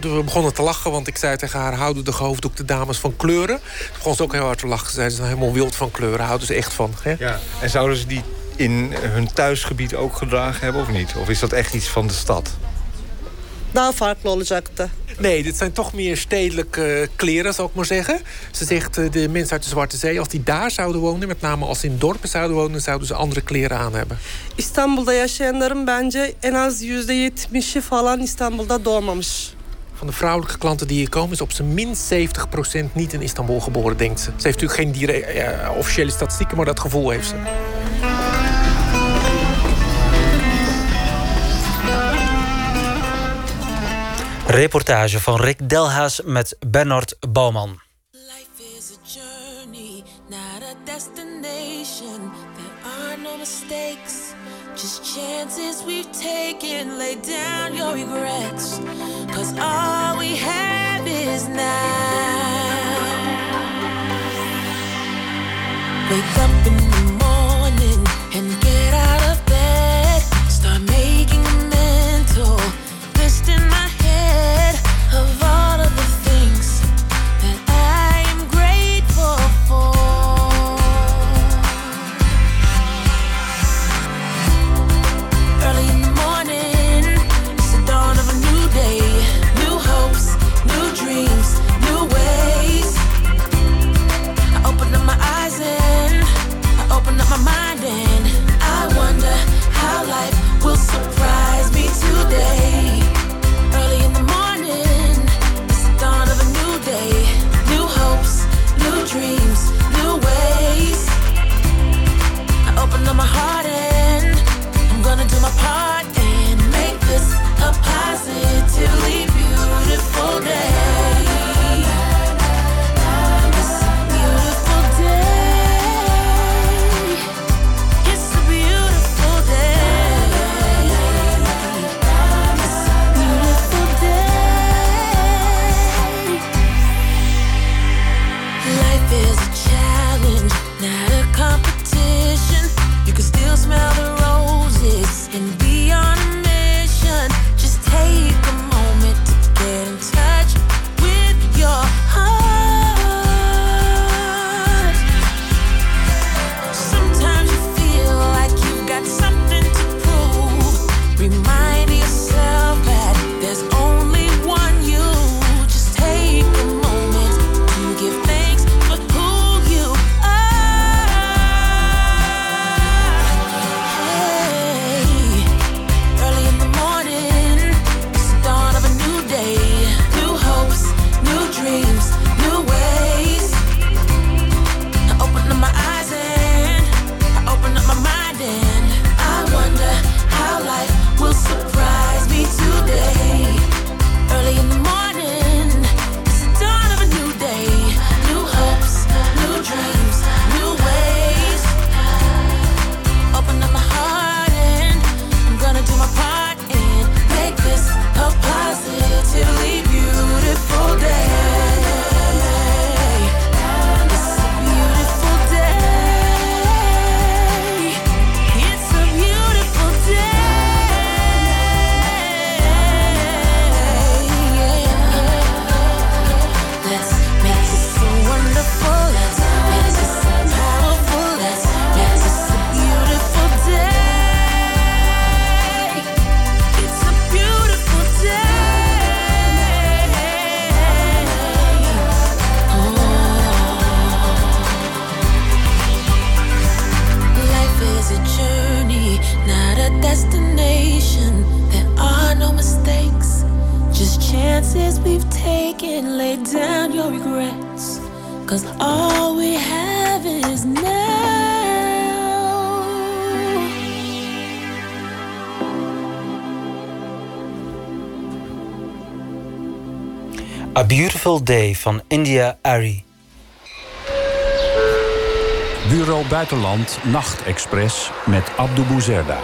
we begonnen te lachen, want ik zei tegen haar... houden de gehoofddoekte dames van kleuren? Toen begon ze ook heel hard te lachen. Ze zei, ze zijn helemaal wild van kleuren, houden ze echt van. Hè? Ja. En zouden ze die in hun thuisgebied ook gedragen hebben of niet? Of is dat echt iets van de stad? Daha farklı olacaktı. Nee, dit zijn toch meer stedelijke kleren, zal ik maar zeggen. Ze zegt, de mensen uit de Zwarte Zee, als die daar zouden wonen... met name als ze in dorpen zouden wonen... zouden ze andere kleren aan hebben. İstanbul'da yaşayanların bence en az yüzde yetmişi falan İstanbul'da doğmamış. Van de vrouwelijke klanten die hier komen... is op zijn minst 70% niet in Istanbul geboren, denkt ze. Ze heeft natuurlijk geen dire- uh, officiële statistieken... maar dat gevoel heeft ze. Reportage van Rick Delhaas met Bernard Bouwman. Just chances we've taken, lay down your regrets. Cause all we have is now. Wake up in Beautiful Day van India Ari. Bureau Buitenland Nachtexpress met Abdou Bouzerda.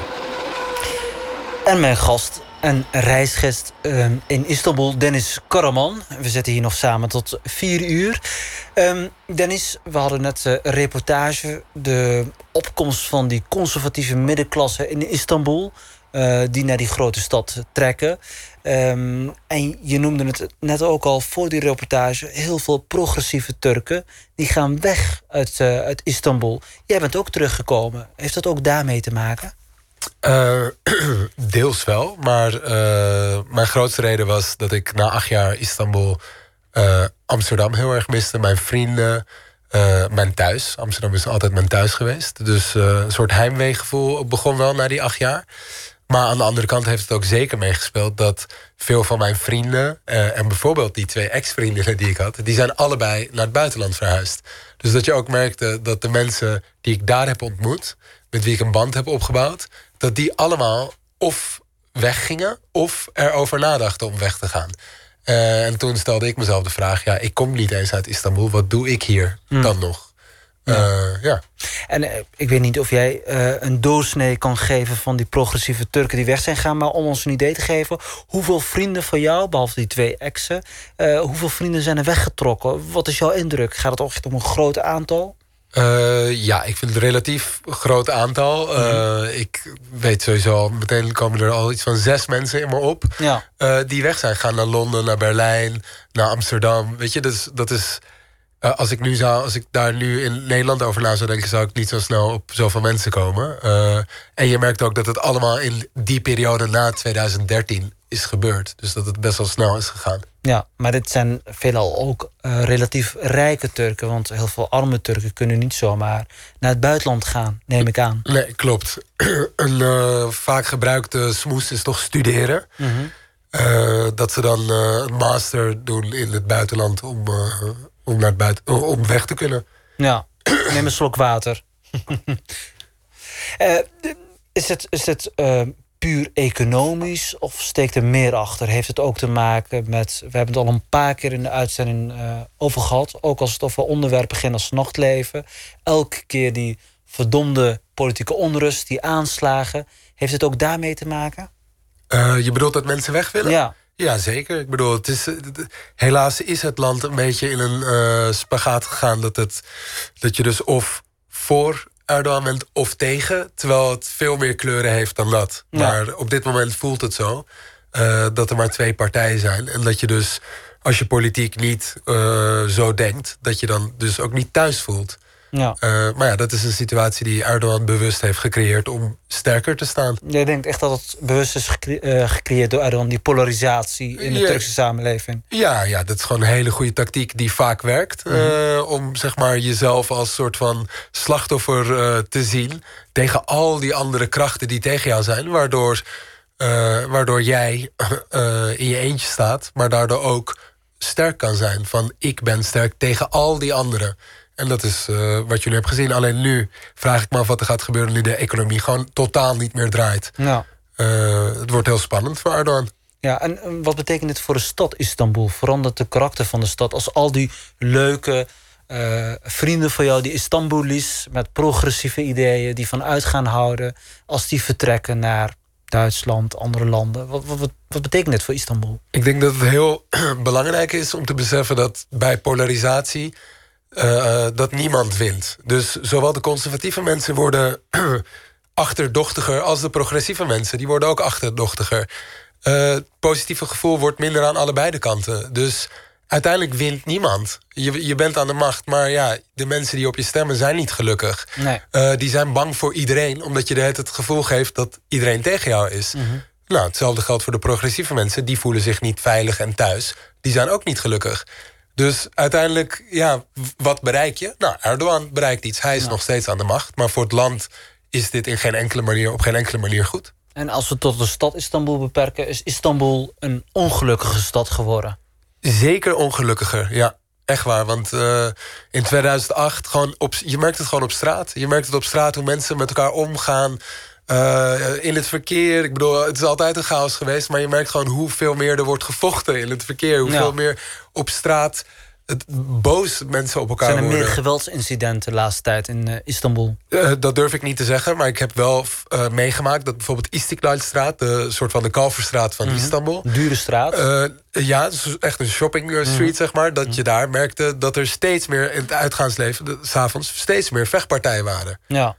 En mijn gast en reisgast ehm, in Istanbul, Dennis Karaman. We zitten hier nog samen tot vier uur. Ehm, Dennis, we hadden net eh, een reportage. De opkomst van die conservatieve middenklasse in Istanbul. Eh, die naar die grote stad trekken. Ehm, en je noemde het net ook al voor die reportage. Heel veel progressieve Turken. Die gaan weg uit, eh, Istanbul. Jij bent ook teruggekomen. Heeft dat ook daarmee te maken? Eh, [CLEARS THROAT] deels wel, maar mijn grootste reden was dat ik na acht jaar Istanbul Amsterdam heel erg miste. Mijn vrienden, mijn thuis. Amsterdam is altijd mijn thuis geweest. Dus een soort heimweegevoel begon wel na die acht jaar. Maar aan de andere kant heeft het ook zeker meegespeeld dat veel van mijn vrienden, eh, en bijvoorbeeld die twee ex-vriendinnen die ik had, die zijn allebei naar het buitenland verhuisd. Dus dat je ook merkte dat de mensen die ik daar heb ontmoet, met wie ik een band heb opgebouwd, dat die allemaal of weggingen of erover nadachten om weg te gaan. Eh, en toen stelde ik mezelf de vraag: ja, ik kom niet eens uit Istanbul, wat doe ik hier Hmm. dan nog? Eh, ja. En eh, ik weet niet of jij eh, een doorsnee kan geven van die progressieve Turken die weg zijn gaan. Maar om ons een idee te geven, hoeveel vrienden van jou, behalve die twee exen, hoeveel vrienden zijn er weggetrokken? Wat is jouw indruk? Gaat het ook echt om een groot aantal? Ja, ik vind het een relatief groot aantal. Eh, Ik weet sowieso al, meteen komen er al iets van zes mensen in me op. Ja. die weg zijn. Gaan naar Londen, naar Berlijn, naar Amsterdam. Weet je, dus dat is. Eh, als, ik nu zou, als ik daar nu in Nederland over na zou denken, zou ik niet zo snel op zoveel mensen komen. Eh, en je merkt ook dat het allemaal in die periode na 2013 is gebeurd. Dus dat het best wel snel is gegaan. Ja, maar dit zijn veelal ook eh, relatief rijke Turken. Want heel veel arme Turken kunnen niet zomaar naar het buitenland gaan, neem ik aan. Nee, klopt. [CLEARS THROAT] een vaak gebruikte smoes is toch studeren. Mhm. Dat ze dan een master doen in het buitenland om, om, naar buiten, om weg te kunnen. Ja, neem een slok water. [LAUGHS] Eh, is het, is het eh, puur economisch of steekt er meer achter? Heeft het ook te maken met... We hebben het al een paar keer in de uitzending eh, over gehad. Ook als het over onderwerpen ging als nachtleven. Elke keer die verdomde politieke onrust, die aanslagen. Heeft het ook daarmee te maken? Je bedoelt dat mensen weg willen? Ja. Ja, zeker. Ik bedoel, het is, helaas is het land een beetje in een eh, spagaat gegaan. Dat, het, dat je dus of voor Erdogan bent of tegen. Terwijl het veel meer kleuren heeft dan dat. Ja. Maar op dit moment voelt het zo. eh, dat er maar twee partijen zijn. En dat je dus, als je politiek niet eh, zo denkt... dat je dan dus ook niet thuis voelt. Ja. Eh, maar ja, dat is een situatie die Erdogan bewust heeft gecreëerd om sterker te staan. Jij denkt echt dat het bewust is gecre- eh, gecreëerd door Erdogan, die polarisatie in de Ja. Turkse samenleving? Ja, ja, dat is gewoon een hele goede tactiek die vaak werkt. eh, om zeg maar jezelf als soort van slachtoffer te zien tegen al die andere krachten die tegen jou zijn. Waardoor, waardoor jij [LAUGHS] in je eentje staat, maar daardoor ook sterk kan zijn. Van ik ben sterk tegen al die anderen. En dat is eh, wat jullie hebben gezien. Alleen nu vraag ik me af wat er gaat gebeuren nu de economie gewoon totaal niet meer draait. Eh, het wordt heel spannend voor Erdogan. Ja, en eh, wat betekent dit voor de stad Istanbul? Verandert de karakter van de stad als al die leuke vrienden van jou, die Istanbulis met progressieve ideeën, die van uitgaan houden, als die vertrekken naar Duitsland, andere landen? Wat, wat, wat, wat betekent dit voor Istanbul? Ik denk dat het heel [CLEARS THROAT] belangrijk is om te beseffen dat bij polarisatie eh, eh, dat niemand wint. Dus zowel de conservatieve mensen worden [CLEARS THROAT] achterdochtiger als de progressieve mensen. Die worden ook achterdochtiger. Eh, het positieve gevoel wordt minder aan allebei de kanten. Dus uiteindelijk wint niemand. Je, je bent aan de macht, maar ja, de mensen die op je stemmen zijn niet gelukkig. Nee. Die zijn bang voor iedereen, omdat je de het gevoel geeft dat iedereen tegen jou is. Nou, hetzelfde geldt voor de progressieve mensen. Die voelen zich niet veilig en thuis. Die zijn ook niet gelukkig. Dus uiteindelijk, ja, wat bereik je? Nou, Erdogan bereikt iets. Hij is nog steeds aan de macht. Maar voor het land is dit in geen enkele manier, op geen enkele manier goed. En als we tot de stad Istanbul beperken, is Istanbul een ongelukkige stad geworden. Zeker ongelukkiger, ja. Echt waar, want eh, in 2008, gewoon op, je merkt het gewoon op straat. Je merkt het op straat hoe mensen met elkaar omgaan. Eh, in het verkeer. Ik bedoel, het is altijd een chaos geweest. Maar je merkt gewoon hoeveel meer er wordt gevochten in het verkeer. Hoeveel Ja. meer op straat het boos mensen op elkaar Zijn er meer worden. geweldsincidenten de laatste tijd in eh, Istanbul? Eh, dat durf ik niet te zeggen, maar ik heb wel meegemaakt... dat bijvoorbeeld Istiklalstraat, de soort van de Kalverstraat van Istanbul... Dure straat. Ja, het is echt een shopping eh, street, zeg maar. Dat je daar merkte dat er steeds meer in het uitgaansleven... s'avonds steeds meer vechtpartijen waren. Ja.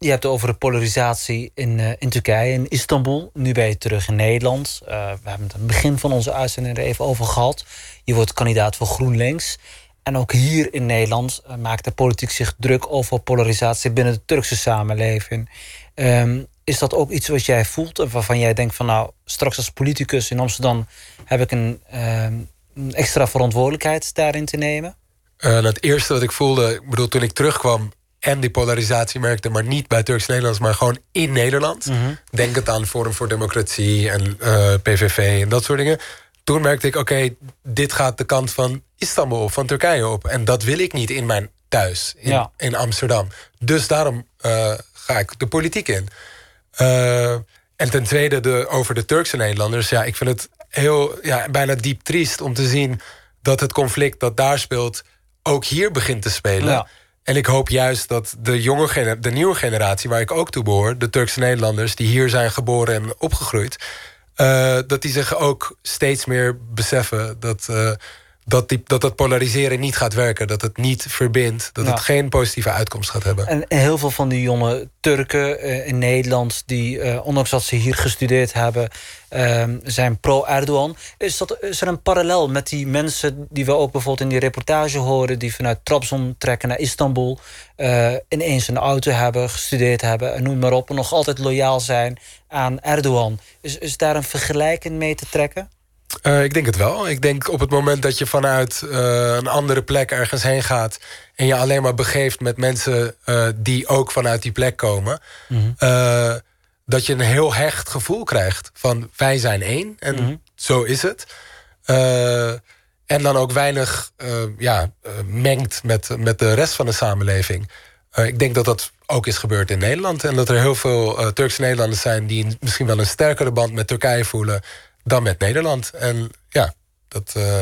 Je hebt over de polarisatie in, eh, in Turkije, in Istanbul. Nu ben je terug in Nederland. Eh, we hebben het aan het begin van onze uitzending er even over gehad. Je wordt kandidaat voor GroenLinks. En ook hier in Nederland eh, maakt de politiek zich druk over polarisatie binnen de Turkse samenleving. Ehm, is dat ook iets wat jij voelt en waarvan jij denkt van nou, straks als politicus in Amsterdam heb ik een, ehm, extra verantwoordelijkheid daarin te nemen? En het eerste wat ik voelde, ik bedoel, toen ik terugkwam... en die polarisatie merkte, maar niet bij Turks-Nederlands... maar gewoon in Nederland. Denk het aan Forum voor Democratie en eh, PVV en dat soort dingen. Toen merkte ik, oké, dit gaat de kant van Istanbul, op, van Turkije op. En dat wil ik niet in mijn thuis, in, Ja. in Amsterdam. Dus daarom eh, ga ik de politiek in. Eh, en ten tweede de, over de Turkse Nederlanders. Ja, ik vind het heel, ja, bijna diep triest om te zien... dat het conflict dat daar speelt ook hier begint te spelen. Ja. En ik hoop juist dat de, jonge de nieuwe generatie, waar ik ook toe behoor... de Turkse Nederlanders die hier zijn geboren en opgegroeid... eh, dat die zich ook steeds meer beseffen dat, eh, dat, die, dat dat polariseren niet gaat werken. Dat het niet verbindt. Dat Ja. het geen positieve uitkomst gaat hebben. En heel veel van die jonge Turken eh, in Nederland, die eh, ondanks dat ze hier gestudeerd hebben, ehm, zijn pro-Erdogan. Is, dat, is er een parallel met die mensen die we ook bijvoorbeeld in die reportage horen, die vanuit Trabzon trekken naar Istanbul, eh, ineens een auto hebben, gestudeerd hebben en noem maar op, en nog altijd loyaal zijn aan Erdogan? Is, is daar een vergelijking mee te trekken? Eh, ik denk het wel. Ik denk op het moment dat je vanuit eh, een andere plek ergens heen gaat... en je alleen maar begeeft met mensen eh, die ook vanuit die plek komen... eh, dat je een heel hecht gevoel krijgt van wij zijn één en zo is het. En dan ook weinig ja, mengt met, met de rest van de samenleving. Ik denk dat dat ook is gebeurd in Nederland. En dat er heel veel Turkse Nederlanders zijn... die misschien wel een sterkere band met Turkije voelen... dan met Nederland. En ja, dat, eh,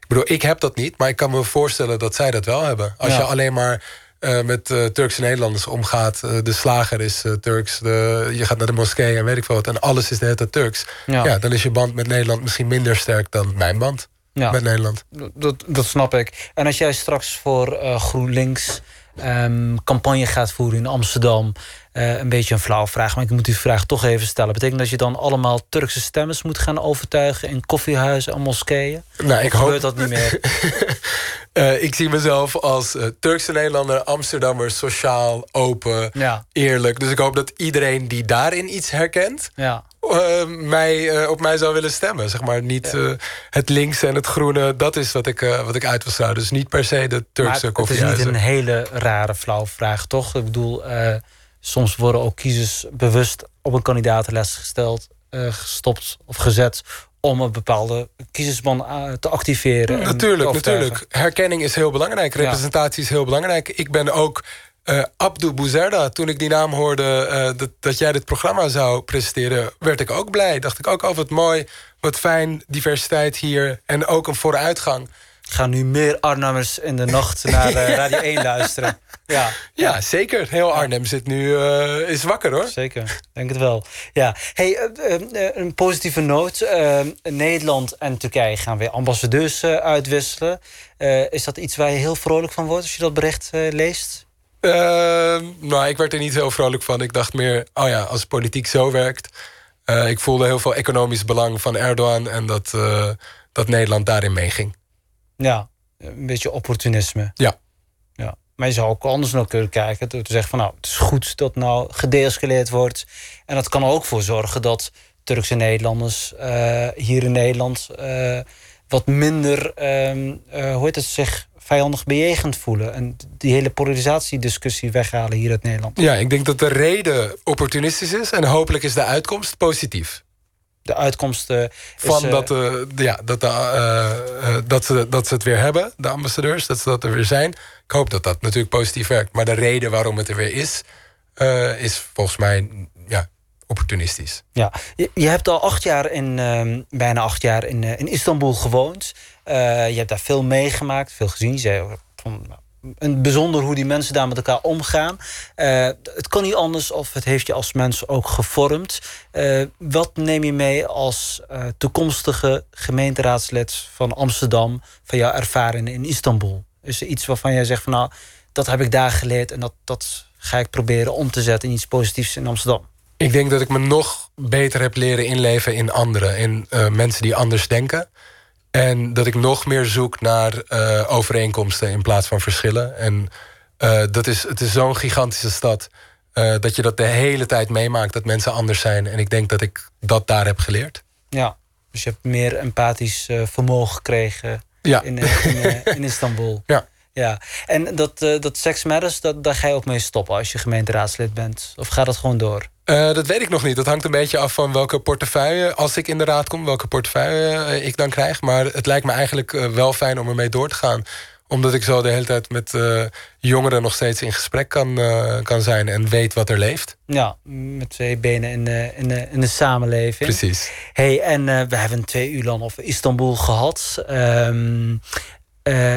ik bedoel, ik heb dat niet... maar ik kan me voorstellen dat zij dat wel hebben. Als Ja. je alleen maar eh, met eh, Turkse Nederlanders omgaat... de slager is Turks, de, je gaat naar de moskee en weet ik veel wat... en alles is de hele tijd Turks. Ja. Ja. dan is je band met Nederland misschien minder sterk... dan mijn band Ja. met Nederland. Dat, dat snap ik. En als jij straks voor GroenLinks ehm, campagne gaat voeren in Amsterdam. Eh, een beetje een flauwe vraag, maar ik moet die vraag toch even stellen. Betekent dat je dan allemaal Turkse stemmers moet gaan overtuigen in koffiehuizen en moskeeën? Nou, ik hoop- dat niet meer. [LAUGHS] Eh, ik zie mezelf als eh, Turkse Nederlander, Amsterdammer, sociaal, open, Ja. eerlijk. Dus ik hoop dat iedereen die daarin iets herkent, Ja. mij, op mij zou willen stemmen. Zeg maar niet het linkse en het groene, dat is wat ik, wat ik uit wil sluiten. Dus niet per se de Turkse Maar het is koffiehuizen. niet een hele rare, flauwe vraag, toch? Ik bedoel, soms worden ook kiezers bewust op een kandidatenlijst gesteld, eh, gestopt of gezet om een bepaalde kiezersman eh, te activeren. te Natuurlijk, natuurlijk. Herkenning is heel belangrijk. Representatie is heel belangrijk. Ik ben ook eh Abdou Bouzerda. Toen ik die naam hoorde dat, dat jij dit programma zou presenteren... werd ik ook blij. Dacht ik ook, oh wat mooi, wat fijn, diversiteit hier. En ook een vooruitgang. Gaan nu meer Arnhemmers in de nacht naar [LAUGHS] Radio 1 luisteren. Ja, Ja, zeker. Heel Arnhem zit nu, eh, is wakker hoor. Zeker, denk het wel. Ja, hey, eh, eh, een positieve noot. Nederland en Turkije gaan weer ambassadeurs uitwisselen. Is dat iets waar je heel vrolijk van wordt als je dat bericht leest? Eh, nou, ik werd er niet heel vrolijk van. Ik dacht meer, oh ja, als politiek zo werkt... ik voelde heel veel economisch belang van Erdogan... en dat, dat Nederland daarin meeging. Ja, een beetje opportunisme. Ja. ja. Maar je zou ook anders nog kunnen kijken. Door te zeggen van nou, het is goed dat nou gedeescaleerd wordt. En dat kan er ook voor zorgen dat Turkse Nederlanders eh, hier in Nederland eh, wat minder, ehm, eh, hoe heet het, zich vijandig bejegend voelen. En die hele polarisatiediscussie weghalen hier uit Nederland. Ja, ik denk dat de reden opportunistisch is... en hopelijk is de uitkomst positief. De uitkomst is, Van eh, dat, eh, de- ja, dat, de, eh, dat, ze, dat ze het weer hebben, de ambassadeurs, dat ze dat er weer zijn. Ik hoop dat dat natuurlijk positief werkt. Maar de reden waarom het er weer is, is volgens mij ja, opportunistisch. Ja, je, je hebt al acht jaar in, ehm, bijna acht jaar in, in Istanbul gewoond. Je hebt daar veel meegemaakt, veel gezien. Je zei nou, een bijzonder hoe die mensen daar met elkaar omgaan. Eh, het kan niet anders of het heeft je als mens ook gevormd. Eh, wat neem je mee als eh, toekomstige gemeenteraadslid van Amsterdam... van jouw ervaringen in Istanbul? Is er iets waarvan jij zegt van nou, dat heb ik daar geleerd... en dat, dat ga ik proberen om te zetten in iets positiefs in Amsterdam? Ik denk dat ik me nog beter heb leren inleven in anderen. In mensen die anders denken. En dat ik nog meer zoek naar eh, overeenkomsten in plaats van verschillen. En eh, dat is, het is zo'n gigantische stad. eh, dat je dat de hele tijd meemaakt, dat mensen anders zijn. En ik denk dat ik dat daar heb geleerd. Ja, dus je hebt meer empathisch vermogen gekregen Ja. in, in, in [LAUGHS] Istanbul. Ja. Ja. En dat, eh, dat Sex Matters, dat, daar ga je ook mee stoppen als je gemeenteraadslid bent? Of gaat dat gewoon door? Eh, dat weet ik nog niet. Dat hangt een beetje af van welke portefeuille, als ik in de raad kom, welke portefeuille eh, ik dan krijg. Maar het lijkt me eigenlijk wel fijn om ermee door te gaan. Omdat ik zo de hele tijd met jongeren nog steeds in gesprek kan, kan zijn en weet wat er leeft. Ja, met twee benen in de, in de, in de samenleving. Precies. hey, en we hebben twee uur lang over Istanbul gehad. Ehm, eh,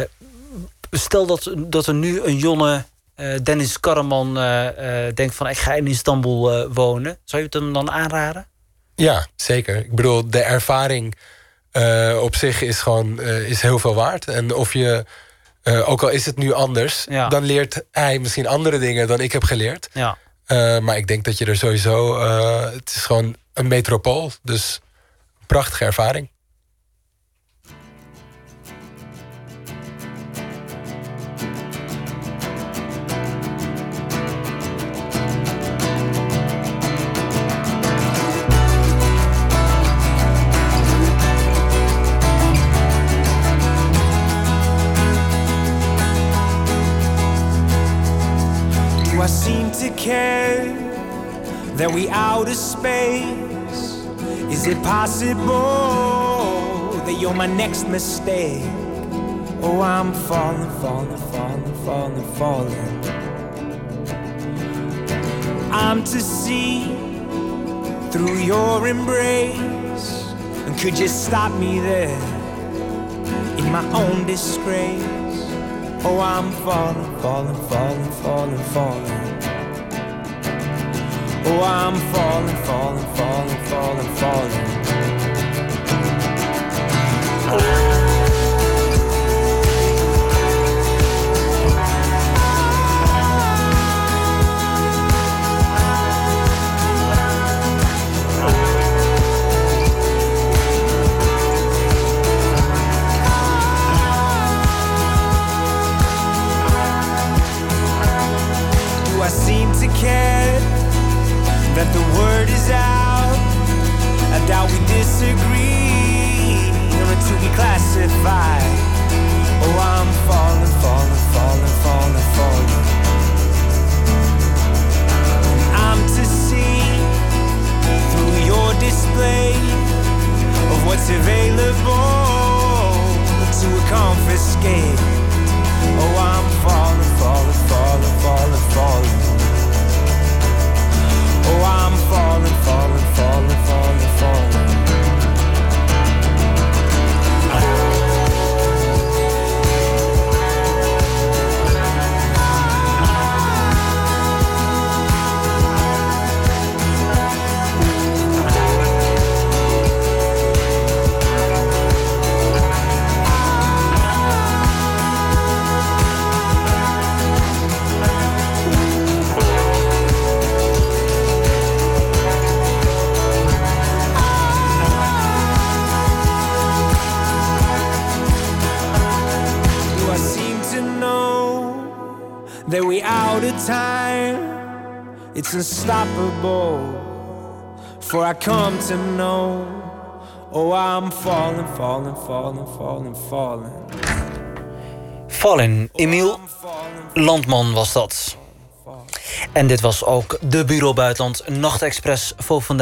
stel dat, dat er nu een jonge eh, Dennis Karaman eh, eh, denkt van... ik ga in Istanbul wonen. Zou je het hem dan aanraden? Ja, zeker. Ik bedoel, de ervaring op zich is gewoon is heel veel waard. En of je, ook al is het nu anders, Ja. dan leert hij misschien andere dingen dan ik heb geleerd. Ja. Maar ik denk dat je er sowieso. het is gewoon een metropool. Dus een prachtige ervaring. That we out of space? Is it possible that you're my next mistake? Oh, I'm falling, falling, falling, falling, falling. I'm to see through your embrace. And could you stop me there in my own disgrace? Oh, I'm falling, falling, falling, falling, falling. Oh, I'm falling, falling, falling, falling, falling. Oh. Fallen. Emiel Landman was dat. En dit was ook de Bureau Buitenland Nachtexpress voor vandaag.